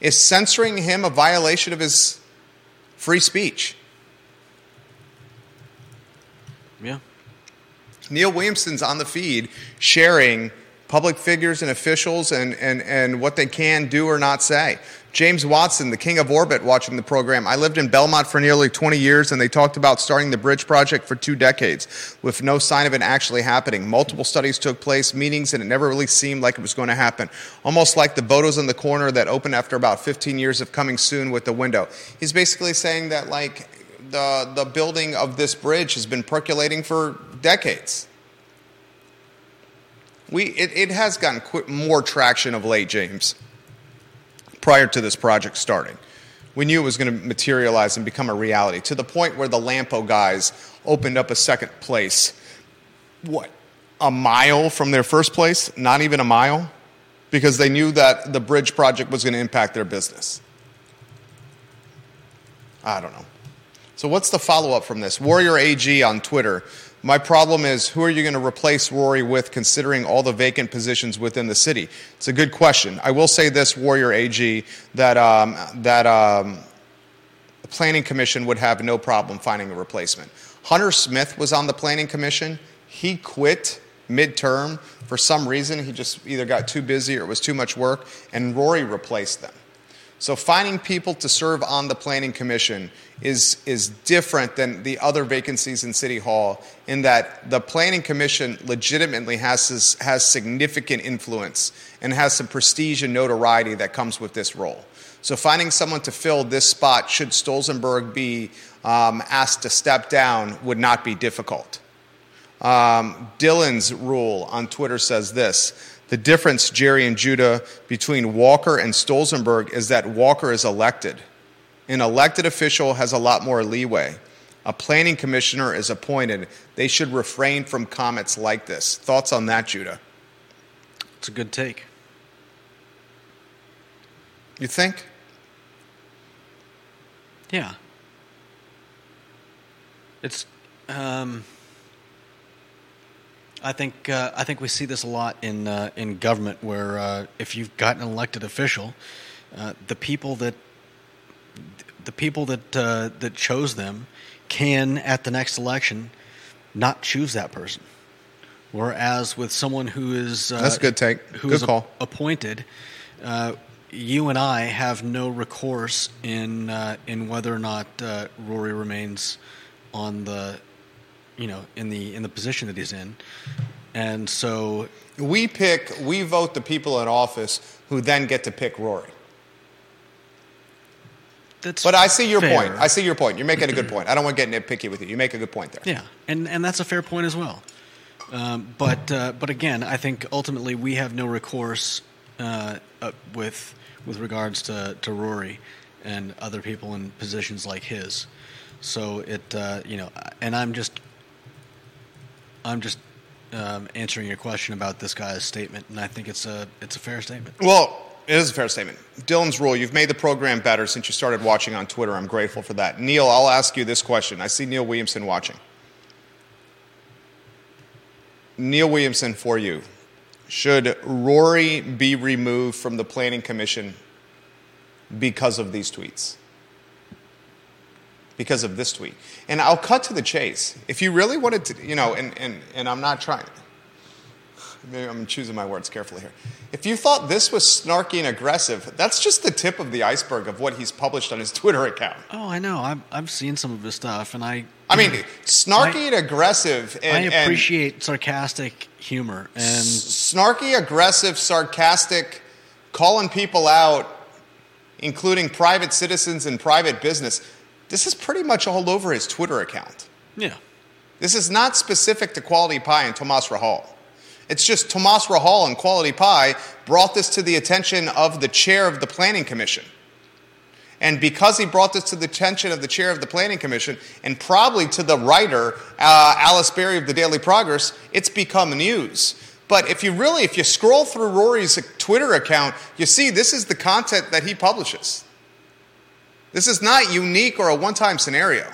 Is censoring him a violation of his free speech? Yeah. Neil Williamson's on the feed sharing public figures and officials and, and, and what they can do or not say. James Watson, the king of orbit, watching the program. I lived in Belmont for nearly 20 years, and they talked about starting the bridge project for two decades with no sign of it actually happening. Multiple studies took place, meetings, and it never really seemed like it was going to happen. Almost like the Bodo's in the corner that opened after about 15 years of coming soon with the window. He's basically saying that, like, the, the building of this bridge has been percolating for decades. We, it, it has gotten more traction of late, James, prior to this project starting. We knew it was going to materialize and become a reality to the point where the Lampo guys opened up a second place. What? A mile from their first place? Not even a mile? Because they knew that the bridge project was going to impact their business. I don't know. So, what's the follow up from this? Warrior AG on Twitter my problem is who are you going to replace Rory with considering all the vacant positions within the city? It's a good question. I will say this, Warrior AG, that, um, that um, the Planning Commission would have no problem finding a replacement. Hunter Smith was on the Planning Commission. He quit midterm for some reason. He just either got too busy or it was too much work, and Rory replaced them. So finding people to serve on the planning commission is, is different than the other vacancies in City Hall in that the planning commission legitimately has, has significant influence and has some prestige and notoriety that comes with this role. So finding someone to fill this spot, should Stolzenberg be um, asked to step down, would not be difficult. Um, Dillon's rule on Twitter says this the difference, Jerry and Judah, between Walker and Stolzenberg is that Walker is elected. An elected official has a lot more leeway. A planning commissioner is appointed. They should refrain from comments like this. Thoughts on that, Judah? It's a good take. You think? Yeah. It's um, I think uh, I think we see this a lot in uh, in government, where uh, if you've got an elected official, uh, the people that the people that uh, that chose them can at the next election not choose that person. Whereas with someone who is uh, that's a good take, who good is call. appointed, you and I have no recourse in in whether or not Rory remains on the you know, in the in the position that he's in, and so we pick, we vote the people in office who then get to pick Rory. That's but I see your fair. point. I see your point. You're making a good point. I don't want to get nitpicky with you. You make a good point there. Yeah, and and that's a fair point as well. Um, but uh, but again, I think ultimately we have no recourse uh, uh, with with regards to, to Rory and other people in positions like his. So it uh, you know, and I'm just I'm just um, answering your question about this guy's statement, and I think it's a it's a fair statement. Well, it is a fair statement. Dillon's rule: You've made the program better since you started watching on Twitter. I'm grateful for that. Neil, I'll ask you this question. I see Neil Williamson watching. Neil Williamson, for you, should Rory be removed from the Planning Commission because of these tweets? because of this tweet. And I'll cut to the chase. If you really wanted to, you know, and, and, and I'm not trying, maybe I'm choosing my words carefully here. If you thought this was snarky and aggressive, that's just the tip of the iceberg of what he's published on his Twitter account. Oh, I know. I've, I've seen some of his stuff, and I. I mean, snarky I, and aggressive. And, I appreciate sarcastic humor and snarky, aggressive, sarcastic, calling people out, including private citizens and private business this is pretty much all over his Twitter account. Yeah. This is not specific to Quality Pie and Tomas Rahal. It's just Tomas Rahal and Quality Pie brought this to the attention of the chair of the Planning Commission. And because he brought this to the attention of the chair of the Planning Commission and probably to the writer, uh, Alice Berry of the Daily Progress, it's become news. But if you really, if you scroll through Rory's Twitter account, you see this is the content that he publishes. This is not unique or a one time scenario.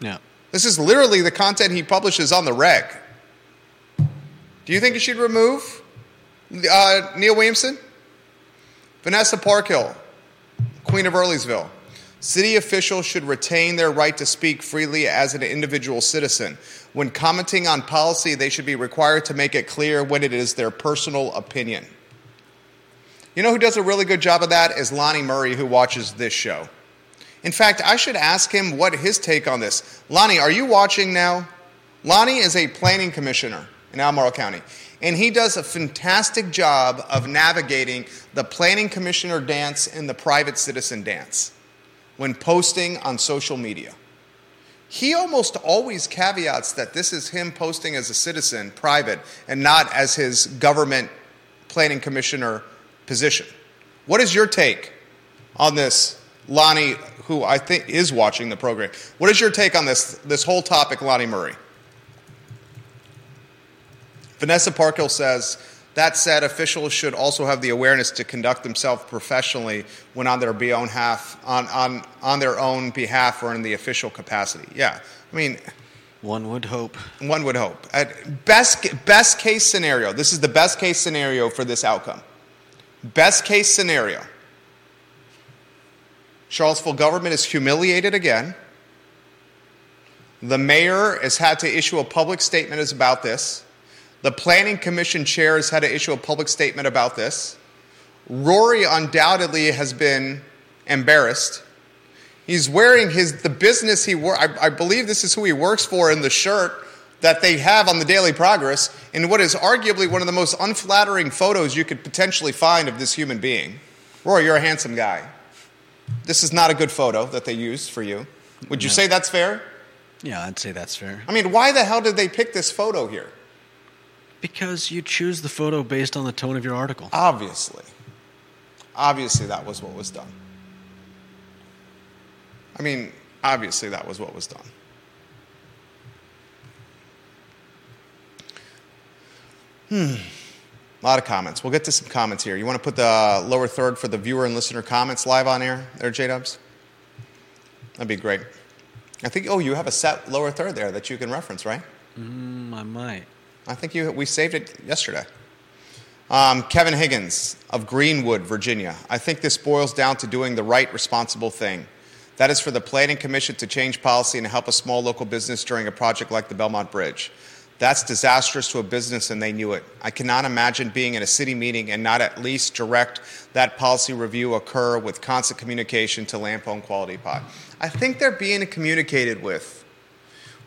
Yeah. This is literally the content he publishes on the reg. Do you think you should remove uh, Neil Williamson? Vanessa Parkhill, Queen of Earlysville. City officials should retain their right to speak freely as an individual citizen. When commenting on policy, they should be required to make it clear when it is their personal opinion. You know who does a really good job of that? Is Lonnie Murray, who watches this show. In fact, I should ask him what his take on this. Lonnie, are you watching now? Lonnie is a planning commissioner in Albemarle County, and he does a fantastic job of navigating the planning commissioner dance and the private citizen dance when posting on social media. He almost always caveats that this is him posting as a citizen, private, and not as his government planning commissioner position. What is your take on this, Lonnie who I think is watching the program. What is your take on this, this whole topic, Lonnie Murray? Vanessa Parkhill says, that said, officials should also have the awareness to conduct themselves professionally when on their own half, on, on, on their own behalf or in the official capacity. Yeah, I mean, one would hope. One would hope. At best, best case scenario, this is the best case scenario for this outcome. Best case scenario Charlottesville government is humiliated again. The mayor has had to issue a public statement about this. The planning commission chair has had to issue a public statement about this. Rory undoubtedly has been embarrassed. He's wearing his the business he wor- I, I believe this is who he works for in the shirt that they have on the Daily Progress in what is arguably one of the most unflattering photos you could potentially find of this human being. Roy, you're a handsome guy. This is not a good photo that they used for you. Would you No. say that's fair? Yeah, I'd say that's fair. I mean, why the hell did they pick this photo here? Because you choose the photo based on the tone of your article. Obviously. Obviously, that was what was done. I mean, obviously, that was what was done. Hmm. A lot of comments. We'll get to some comments here. You want to put the lower third for the viewer and listener comments live on air there, J Dubs? That'd be great. I think, oh, you have a set lower third there that you can reference, right? Mm, I might. I think you, we saved it yesterday. Um, Kevin Higgins of Greenwood, Virginia. I think this boils down to doing the right, responsible thing. That is for the Planning Commission to change policy and help a small local business during a project like the Belmont Bridge. That's disastrous to a business, and they knew it. I cannot imagine being in a city meeting and not at least direct that policy review occur with constant communication to Lampone Quality Pie. I think they're being communicated with.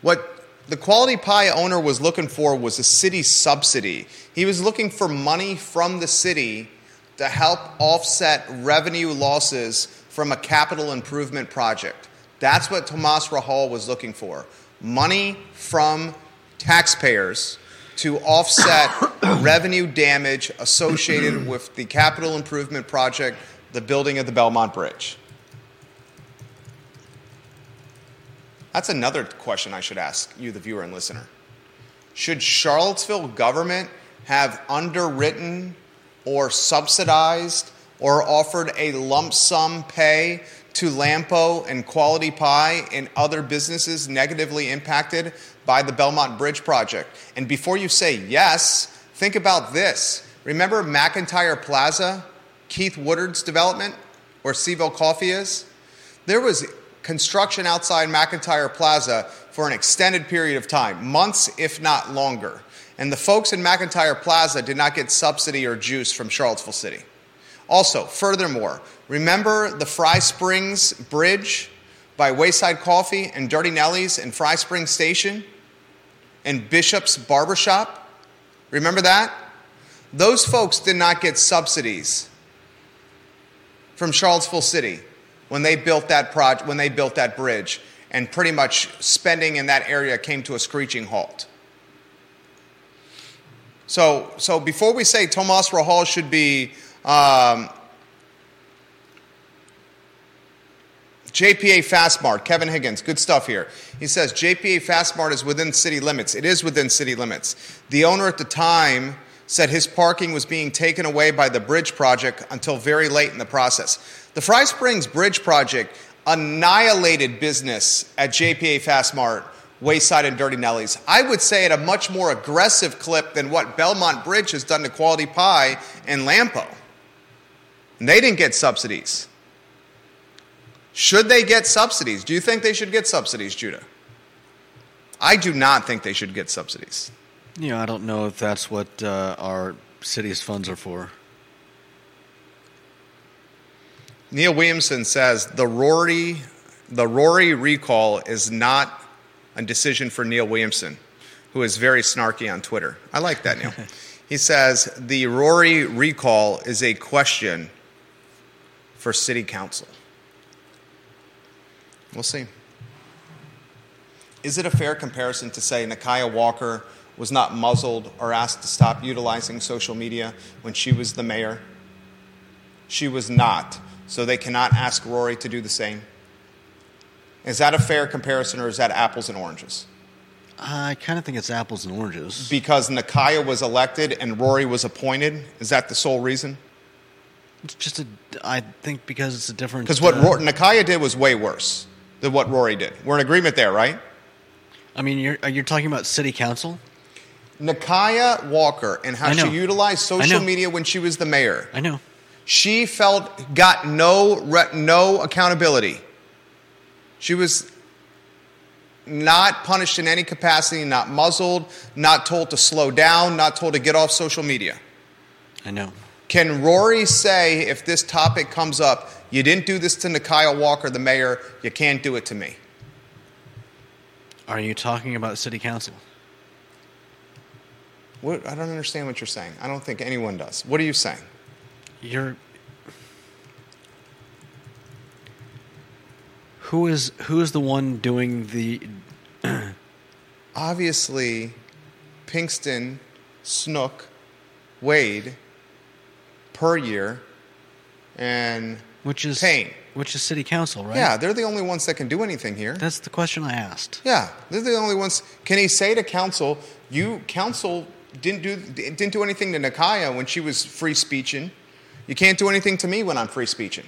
What the Quality Pie owner was looking for was a city subsidy. He was looking for money from the city to help offset revenue losses from a capital improvement project. That's what Tomas Rahal was looking for money from taxpayers to offset revenue damage associated with the capital improvement project, the building of the Belmont Bridge. That's another question I should ask you, the viewer and listener. Should Charlottesville government have underwritten or subsidized or offered a lump sum pay to Lampo and Quality Pie and other businesses negatively impacted by the Belmont Bridge project? And before you say yes, think about this. Remember McIntire Plaza, Keith Woodard's development, where CVille Coffee is? There was construction outside McIntire Plaza for an extended period of time, months, if not longer. And the folks in McIntire Plaza did not get subsidy or juice from Charlottesville City. Also, furthermore, remember the Fry Springs Bridge by Wayside Coffee and Durty Nelly's and Fry Springs Station and Bishop's Barbershop? Remember that? Those folks did not get subsidies from Charlottesville City when they built that project, when they built that bridge, and pretty much spending in that area came to a screeching halt. So, so before we say Tomas Rahal should be um, JPA Fastmart, Kevin Higgins, good stuff here. He says JPA Fastmart is within city limits. It is within city limits. The owner at the time said his parking was being taken away by the bridge project until very late in the process. The Fry Springs Bridge project annihilated business at JPA Fastmart, Wayside, and Durty Nelly's. I would say at a much more aggressive clip than what Belmont Bridge has done to Quality Pie and Lampo. And they didn't get subsidies. Should they get subsidies? Do you think they should get subsidies, Judah? I do not think they should get subsidies. You know, I don't know if that's what uh, our city's funds are for. Neil Williamson says the Rory, the Rory recall is not a decision for Neil Williamson, who is very snarky on Twitter. I like that, Neil. he says the Rory recall is a question for City Council. We'll see. Is it a fair comparison to say Nikuyah Walker was not muzzled or asked to stop utilizing social media when she was the mayor? She was not. So they cannot ask Rory to do the same? Is that a fair comparison or is that apples and oranges? I kind of think it's apples and oranges. Because Nikuyah was elected and Rory was appointed? Is that the sole reason? It's just a. I think because it's a different. Because what uh, Ro- Nikuyah did was way worse than what Rory did. We're in agreement there, right? I mean, you're you're talking about city council. Nikuyah Walker and how she utilized social media when she was the mayor. I know. She felt got no re- no accountability. She was not punished in any capacity, not muzzled, not told to slow down, not told to get off social media. I know. Can Rory say if this topic comes up, You didn't do this to Nikuyah Walker, the mayor. You can't do it to me. Are you talking about city council? What, I don't understand what you're saying. I don't think anyone does. What are you saying? You're who is who is the one doing the Obviously, Pinkston, Snook, Wade, Puryear, and which is Payne. which is city council, right? Yeah, they're the only ones that can do anything here. That's the question I asked. Yeah, they're the only ones. Can he say to council, "You council didn't do didn't do anything to Nikuyah when she was free speeching. You can't do anything to me when I'm free speeching."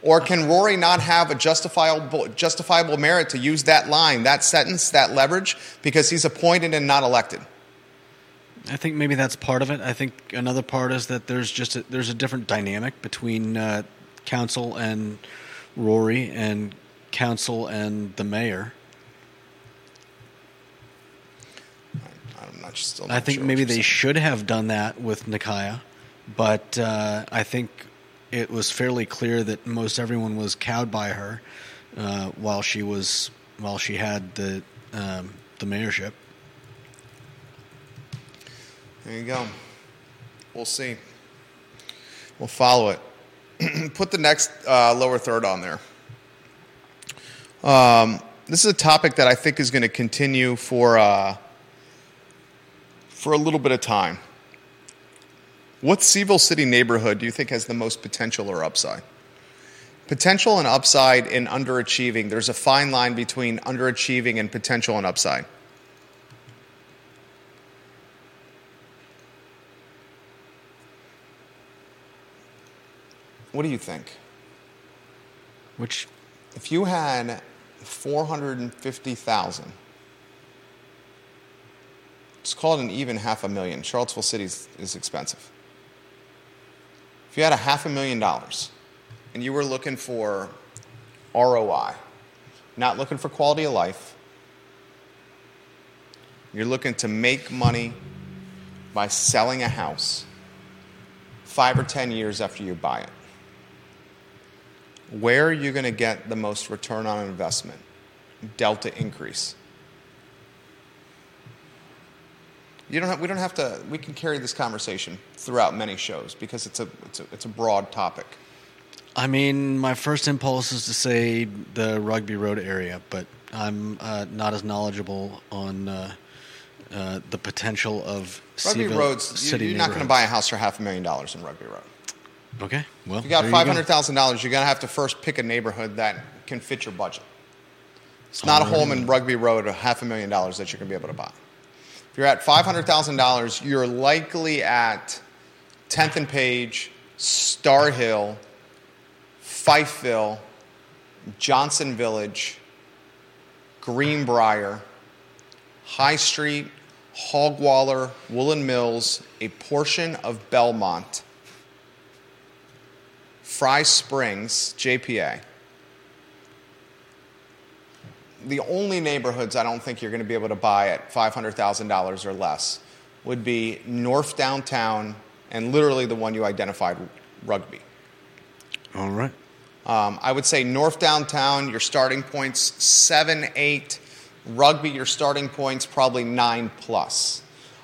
Or can Rory not have a justifiable justifiable merit to use that line, that sentence, that leverage because he's appointed and not elected? I think maybe that's part of it. I think another part is that there's just a, there's a different dynamic between uh, council and Rory and council and the mayor. I'm not still. Not I think sure maybe they saying. should have done that with Nikuyah, but uh, I think it was fairly clear that most everyone was cowed by her uh, while she was while she had the um, the mayorship. There you go. We'll see. We'll follow it. Put the next uh, lower third on there. Um, this is a topic that I think is going to continue for uh, for a little bit of time. What CVille City neighborhood do you think has the most potential or upside? Potential and upside in underachieving. There's a fine line between underachieving and potential and upside. What do you think? Which If you had 450,000, it's called an even half a million. Charlottesville City is, is expensive. If you had a half a million dollars and you were looking for ROI, not looking for quality of life, you're looking to make money by selling a house five or 10 years after you buy it where are you going to get the most return on investment? Delta increase. You don't have, we don't have to, we can carry this conversation throughout many shows because it's a, it's a, it's a broad topic. I mean, my first impulse is to say the Rugby Road area, but I'm uh, not as knowledgeable on uh, uh, the potential of Rugby Roads, city you're not going to buy a house for half a million dollars in Rugby Road. Okay, well, If you got five hundred thousand dollars, you're gonna have to first pick a neighborhood that can fit your budget. It's not a home in Rugby Road of half a million dollars that you're gonna be able to buy. If you're at five hundred thousand dollars, you're likely at Tenth and Page, Starr Hill, Fifeville, Johnson Village, Greenbrier, High Street, Hogwaller, Woolen Mills, a portion of Belmont. Fry Springs, JPA. The only neighborhoods I don't think you're going to be able to buy at $500,000 or less would be North Downtown and literally the one you identified, Rugby. All right. Um, I would say North Downtown, your starting points seven, eight. Rugby, your starting points probably nine plus.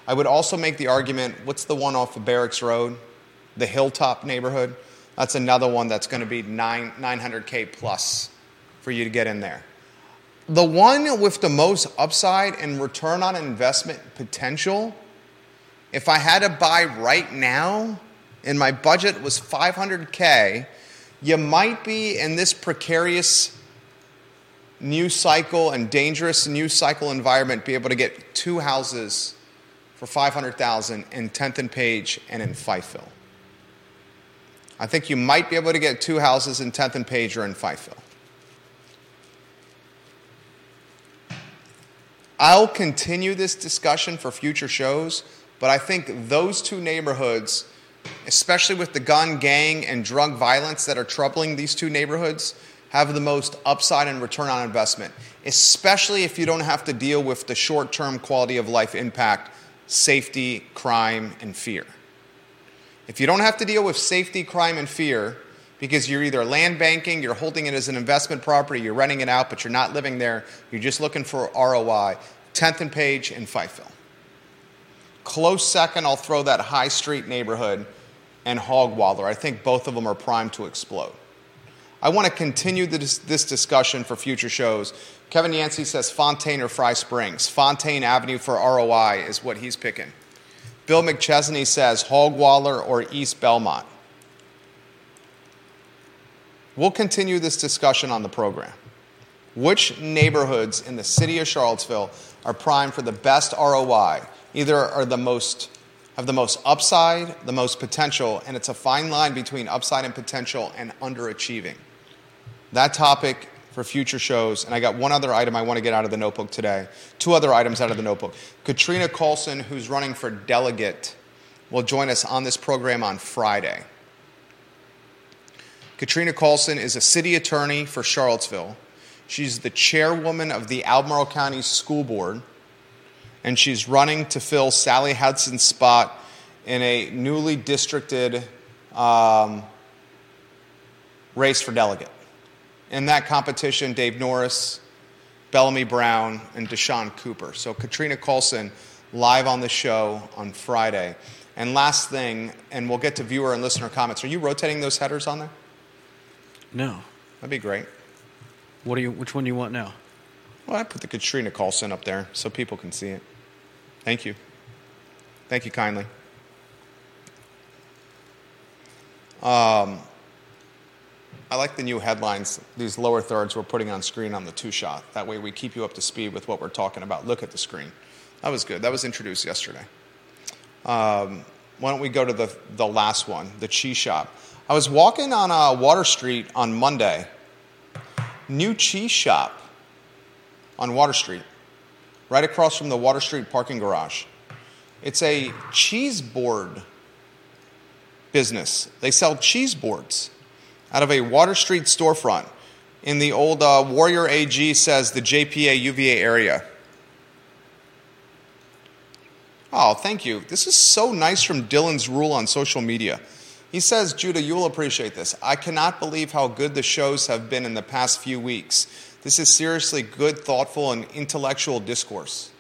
I would also make the argument what's the one off of Barracks Road? The Hilltop neighborhood? That's another one that's going to be nine, 900K plus for you to get in there. The one with the most upside and return on investment potential, if I had to buy right now and my budget was 500K, you might be in this precarious new cycle and dangerous new cycle environment be able to get two houses for 500,000 in 10th and Page and in Fifeville. I think you might be able to get two houses in 10th and Page or in Fifeville. I'll continue this discussion for future shows, but I think those two neighborhoods, especially with the gun, gang, and drug violence that are troubling these two neighborhoods, have the most upside and return on investment, especially if you don't have to deal with the short term quality of life impact, safety, crime, and fear. If you don't have to deal with safety, crime, and fear, because you're either land banking, you're holding it as an investment property, you're renting it out, but you're not living there, you're just looking for ROI. 10th and Page in Fifeville. Close second, I'll throw that High Street neighborhood and Hogwaller. I think both of them are primed to explode. I want to continue this, this discussion for future shows. Kevin Yancey says Fontaine or Fry Springs. Fontaine Avenue for ROI is what he's picking. Bill McChesney says Hogwaller or East Belmont. We'll continue this discussion on the program. Which neighborhoods in the city of Charlottesville are primed for the best ROI? Either are the most have the most upside, the most potential, and it's a fine line between upside and potential and underachieving. That topic for future shows, and I got one other item I want to get out of the notebook today. Two other items out of the notebook. Katrina Callsen, who's running for delegate, will join us on this program on Friday. Katrina Callsen is a city attorney for Charlottesville. She's the chairwoman of the Albemarle County School Board and she's running to fill Sally Hudson's spot in a newly districted um, race for delegate. In that competition, Dave Norris, Bellamy Brown, and Dashad Cooper. So Katrina Callsen live on the show on Friday. And last thing, and we'll get to viewer and listener comments. Are you rotating those headers on there? No. That'd be great. What do you? Which one do you want now? Well, I put the Katrina Callsen up there so people can see it. Thank you. Thank you kindly. Um, I like the new headlines, these lower thirds we're putting on screen on the two shot. That way we keep you up to speed with what we're talking about. Look at the screen. That was good. That was introduced yesterday. Um, why don't we go to the, the last one, the cheese shop? I was walking on uh, Water Street on Monday. New cheese shop on Water Street right across from the Water Street parking garage. It's a cheese board business. They sell cheese boards out of a Water Street storefront in the old uh, Warrior AG says the JPA UVA area. Oh, thank you. This is so nice from Dillon's Rule on social media. He says, Judah, you'll appreciate this. I cannot believe how good the shows have been in the past few weeks. This is seriously good, thoughtful, and intellectual discourse.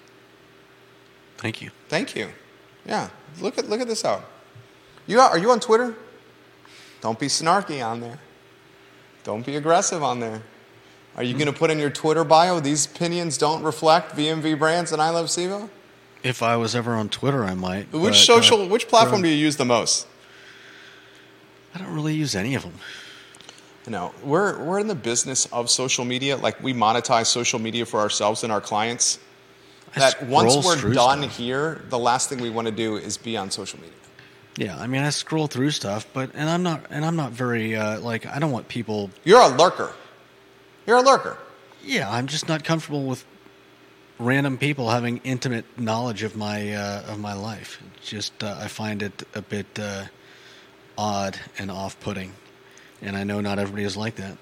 Thank you. Thank you. Yeah, look at look at this out. You are, are you on Twitter? Don't be snarky on there. Don't be aggressive on there. Are you going to put in your Twitter bio these opinions don't reflect VMV brands and I love CVille? If I was ever on Twitter, I might. Which but, social, uh, which platform do you use the most? I don't really use any of them. You know, we're, we're in the business of social media. Like we monetize social media for ourselves and our clients. I that once we're done stuff. here, the last thing we want to do is be on social media. Yeah, I mean, I scroll through stuff, but and I'm not and I'm not very uh, like I don't want people. You're a lurker. You're a lurker. Yeah, I'm just not comfortable with random people having intimate knowledge of my uh, of my life. Just uh, I find it a bit uh, odd and off-putting, and I know not everybody is like that.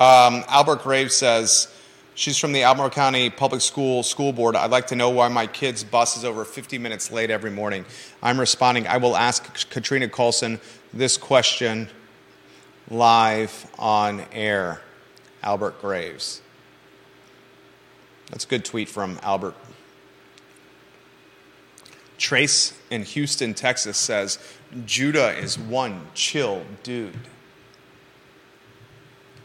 Um, Albert Graves says she's from the Albemarle County Public School School Board. I'd like to know why my kid's bus is over 50 minutes late every morning. I'm responding. I will ask Katrina Callsen this question live on air. Albert Graves. That's a good tweet from Albert. Trace in Houston, Texas says, Judah is one chill dude.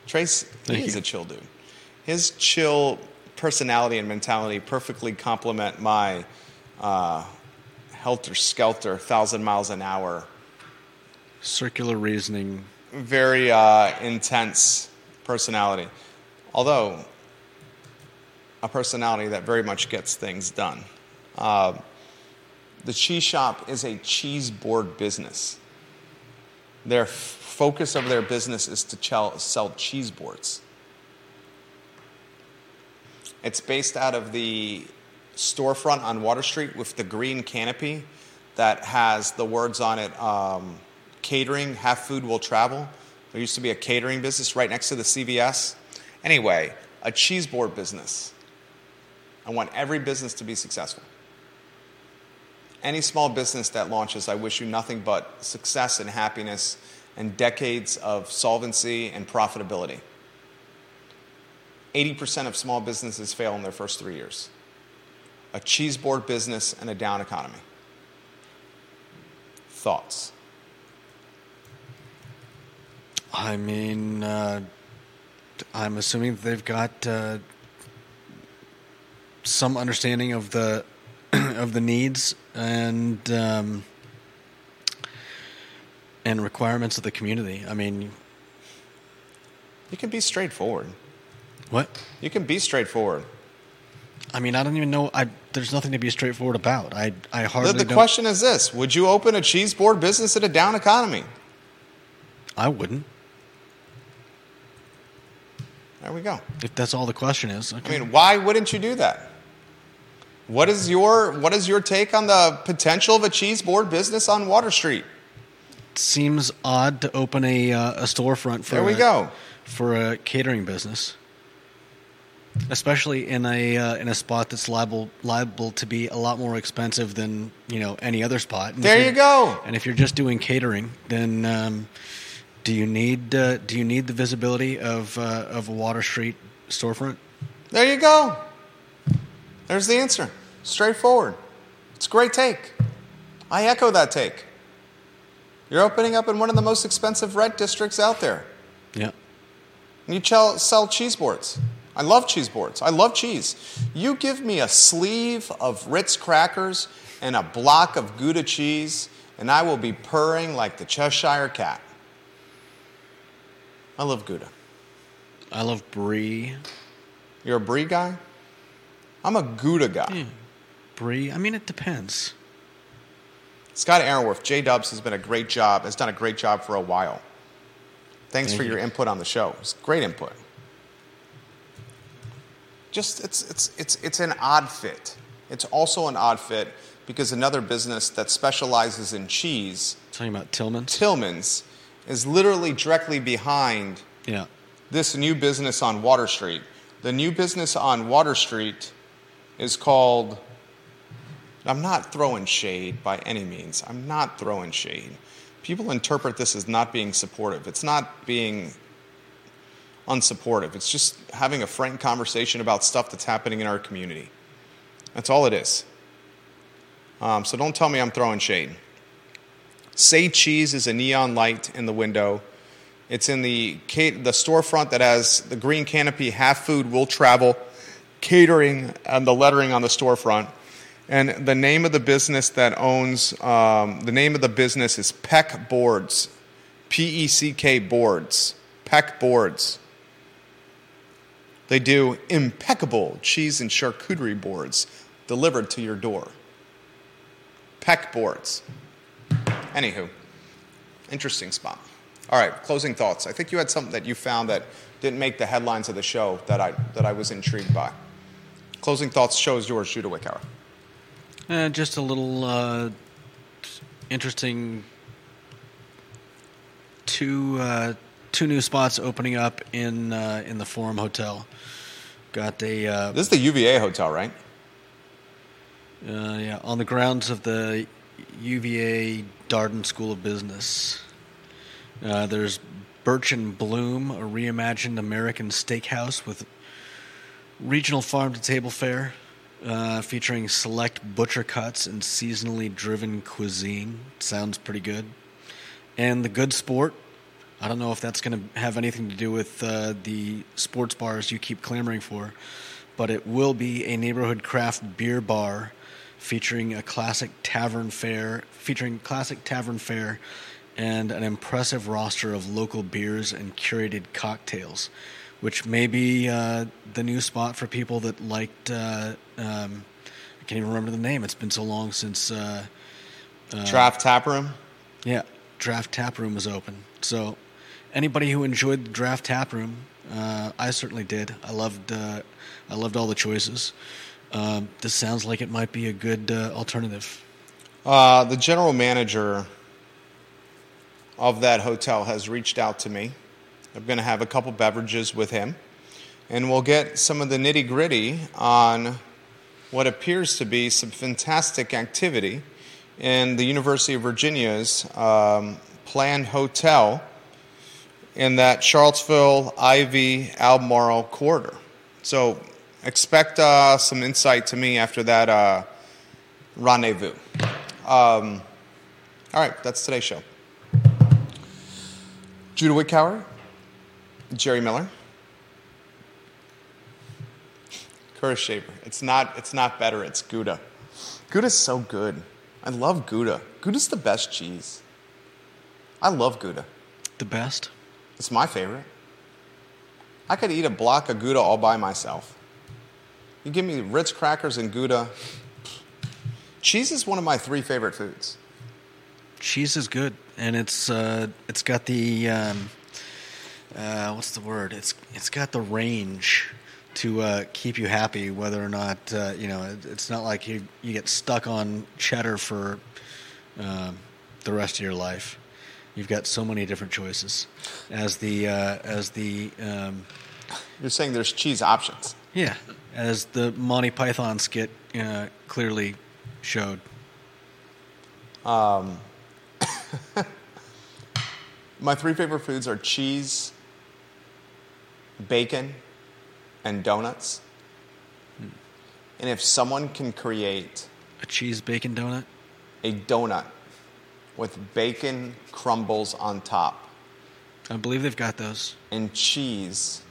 Trace, Thank he is you. a chill dude. His chill personality and mentality perfectly complement my uh, helter skelter, thousand miles an hour, Circular reasoning. very uh, intense personality. Although, a personality that very much gets things done. Uh, the cheese shop is a cheese board business. Their focus of their business is to sell cheese boards. It's based out of the storefront on Water Street with the green canopy that has the words on it um, catering, have food will travel. There used to be a catering business right next to the CVS. Anyway, a cheese board business. I want every business to be successful. Any small business that launches, I wish you nothing but success and happiness and decades of solvency and profitability. 80% of small businesses fail in their first three years. A cheese board business and a down economy. Thoughts? I mean, uh, I'm assuming they've got uh, some understanding of the of the needs and um, and requirements of the community. I mean, You can be straightforward. what? You can be straightforward. I mean, I don't even know. I there's nothing to be straightforward about. I I The, hardly. the don't- question is this Would you open a cheese board business in a down economy? I wouldn't. There we go. If that's all the question is. I mean, why wouldn't you do that? What is your what is your take on the potential of a cheese board business on Water Street? seems odd to open a uh, a storefront for There we a- go. for a catering business, especially in a uh, in a spot that's liable liable to be a lot more expensive than you know any other spot. And There you go. And if you're just doing catering, then um, do you need uh, do you need the visibility of uh, of a Water Street storefront? There you go. There's the answer. Straightforward. It's a great take. I echo that take. You're opening up in one of the most expensive rent districts out there. Yeah. And you chel- sell cheese boards. I love cheese boards. I love cheese. You give me a sleeve of Ritz crackers and a block of Gouda cheese, and I will be purring like the Cheshire cat. I love Gouda. I love brie. You're a brie guy? I'm a Gouda guy. Brie. I mean, it depends. Scott Aaronworth, J Dubs has been a great job, has done a great job for a while. Thanks Thank for you. your input on the show. It's great input. Just it's it's it's it's an odd fit. It's also an odd fit because another business that specializes in cheese, Talking about Tilman's. Tilman's, is literally directly behind yeah. this new business on Water Street. The new business on Water Street is called. I'm not throwing shade by any means. I'm not throwing shade. People interpret this as not being supportive. It's not being unsupportive. It's just having a frank conversation about stuff that's happening in our community. That's all it is. Um, so don't tell me I'm throwing shade. Say Cheese is a neon light in the window. It's in the the storefront that has the green canopy, half food will travel, catering, and the lettering on the storefront. And the name of the business that owns um, the name of the business is Peck Boards, P E C K Boards, Peck Boards. They do impeccable cheese and charcuterie boards delivered to your door. Peck Boards. Anywho, interesting spot. All right, closing thoughts. I think you had something that you found that didn't make the headlines of the show that I, that I was intrigued by. Closing thoughts show is yours, Judah Wickower. Uh, just a little uh, interesting. Two uh, two new spots opening up in uh, in the Forum Hotel. Got a uh, This is the UVA hotel, right? uh, yeah on the grounds of the UVA Darden School of Business. Uh, there's Birch and Bloom, a reimagined American steakhouse with regional farm to table fare, uh, featuring select butcher cuts and seasonally driven cuisine. Sounds pretty good. And the Good Sport. I don't know if that's going to have anything to do with uh, the sports bars you keep clamoring for, but it will be a neighborhood craft beer bar featuring a classic tavern fare, featuring classic tavern fare, and an impressive roster of local beers and curated cocktails, which may be uh, the new spot for people that liked. Uh, um, I can't even remember the name. It's been so long since. Uh, Draft Tap Room. yeah, Draft Tap Room was open. So, anybody who enjoyed the Draft Tap Room, uh, I certainly did. I loved, uh, I loved all the choices. Um, this sounds like it might be a good uh, alternative. Uh, the general manager of that hotel has reached out to me. I'm going to have a couple beverages with him, and we'll get some of the nitty gritty on what appears to be some fantastic activity in the University of Virginia's um, planned hotel in that Charlottesville, Ivy, Albemarle corridor. So expect uh, some insight to me after that uh, rendezvous. Um, all right, that's today's show. Judah Wickower, Jerry Miller, Curtis Shaver. It's not, it's not better, it's Gouda. Gouda's so good. I love Gouda. Gouda's the best cheese. I love Gouda. The best. It's my favorite. I could eat a block of Gouda all by myself. You give me Ritz crackers and Gouda. Cheese is one of my three favorite foods. Cheese is good, and it's uh, it's got the um, uh, what's the word? It's it's got the range to uh, keep you happy, whether or not uh, you know. it- It's not like you you get stuck on cheddar for um the rest of your life. You've got so many different choices. As the uh, as the um, You're saying there's cheese options. yeah, as the Monty Python skit uh, clearly showed. My three favorite foods are cheese, bacon, and donuts. Hmm. And if someone can create A cheese bacon donut. a donut with bacon crumbles on top I believe they've got those. and cheese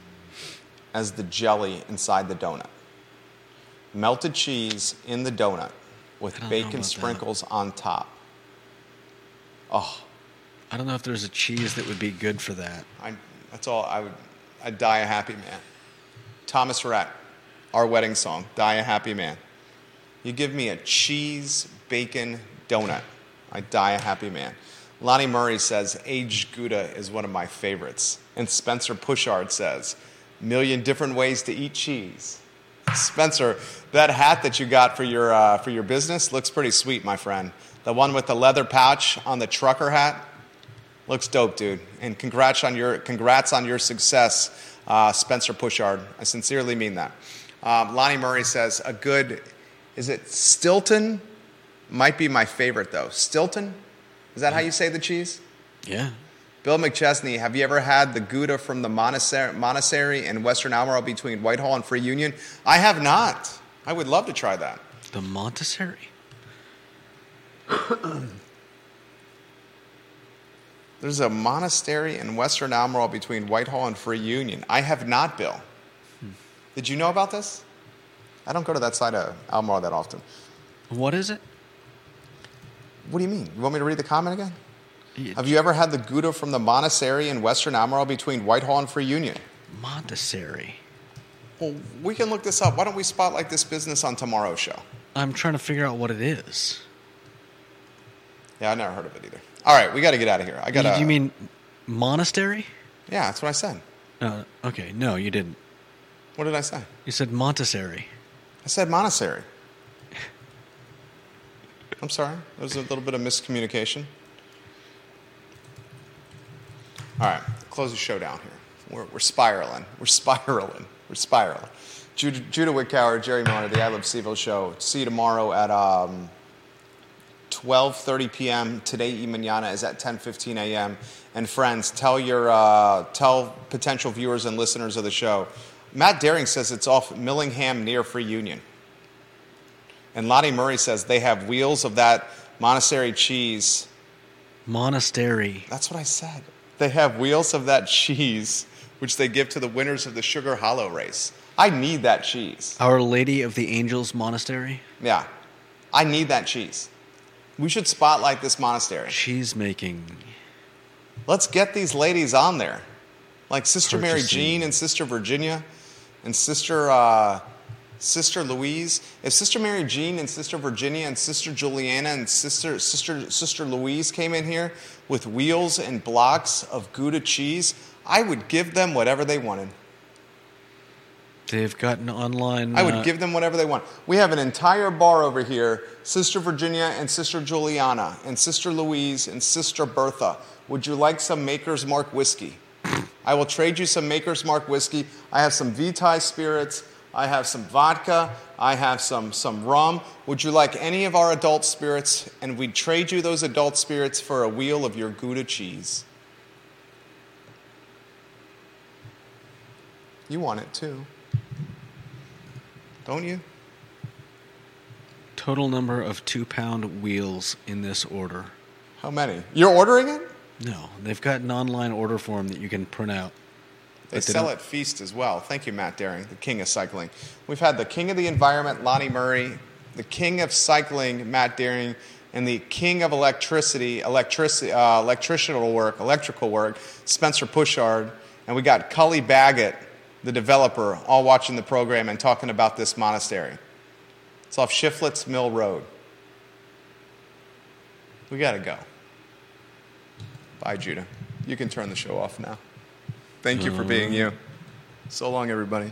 as the jelly inside the donut, melted cheese in the donut with I don't know bacon about that. sprinkles on top. Oh, I don't know if there's a cheese that would be good for that. I, that's all I would. I'd die a happy man. Thomas Rhett, our wedding song, "Die a Happy Man." You give me a cheese bacon donut, I die a happy man. Lonnie Murray says aged Gouda is one of my favorites, and Spencer Pushard says million different ways to eat cheese. Spencer, that hat that you got for your uh, for your business looks pretty sweet, my friend. The one with the leather pouch on the trucker hat looks dope, dude. And congrats on your congrats on your success, uh, Spencer Pushard. I sincerely mean that. Um, Lonnie Murray says a good, is it Stilton? Might be my favorite though. Stilton, is that how you say the cheese? Yeah. Bill McChesney, have you ever had the Gouda from the monastery, monastery in Western Albemarle between Whitehall and Free Union? I have not. I would love to try that. The Montessori. There's a monastery in Western Albemarle between Whitehall and Free Union. I have not, Bill. Did you know about this? I don't go to that side of Albemarle that often. What is it? What do you mean? You want me to read the comment again? Yeah, Have you ever had the Gouda from the monastery in Western Albemarle between Whitehall and Free Union? Montessori. Well, we can look this up. Why don't we spotlight this business on tomorrow's show? I'm trying to figure out what it is. Yeah, I never heard of it either. All right, we got to get out of here. I got to. You, you mean monastery? Yeah, that's what I said. Uh, okay, no, you didn't. What did I say? You said Montessori. I said monastery. I'm sorry. There was a little bit of miscommunication. All right, close the show down here. We're, we're spiraling. We're spiraling. We're spiraling. Judah, Judah Wickower, Jerry Miller, the I Love CVille show. See you tomorrow at um, 12:30 p.m. Today y mañana is at 10:15 a.m. And friends, tell your uh, tell potential viewers and listeners of the show. Matt Daring says it's off Millingham near Free Union. And Lottie Murray says they have wheels of that monastery cheese. Monastery. That's what I said. They have wheels of that cheese, which they give to the winners of the Sugar Hollow race. I need that cheese. Our Lady of the Angels Monastery. Yeah, I need that cheese. We should spotlight this monastery. Cheese making. Let's get these ladies on there, like Sister Mary Jean and Sister Virginia, and Sister uh, Sister Louise. If Sister Mary Jean and Sister Virginia and Sister Juliana and Sister Sister Sister Louise came in here with wheels and blocks of Gouda cheese, I would give them whatever they wanted. They've gotten online. I would uh, give them whatever they want. We have an entire bar over here Sister Virginia and Sister Juliana, and Sister Louise and Sister Bertha. Would you like some Maker's Mark whiskey? I will trade you some Maker's Mark whiskey. I have some Vitae spirits. I have some vodka. I have some, some rum. Would you like any of our adult spirits? And we'd trade you those adult spirits for a wheel of your Gouda cheese. You want it too. Don't you? Total number of two pound wheels in this order. How many? You're ordering it? No, they've got an online order form that you can print out. They they sell don't- at Feast as well. Thank you, Matt Daring, the king of cycling. We've had the king of the environment, Lonnie Murray, the king of cycling, Matt Daring, and the king of electricity, electricity, uh, electrical work, electrical work, Spencer Pushard, and we got Cully Baggett, the developer, all watching the program and talking about this monastery. It's off Shiflets Mill Road. We got to go. Bye, Judah. You can turn the show off now. Thank you for being mm-hmm. you. So long, everybody.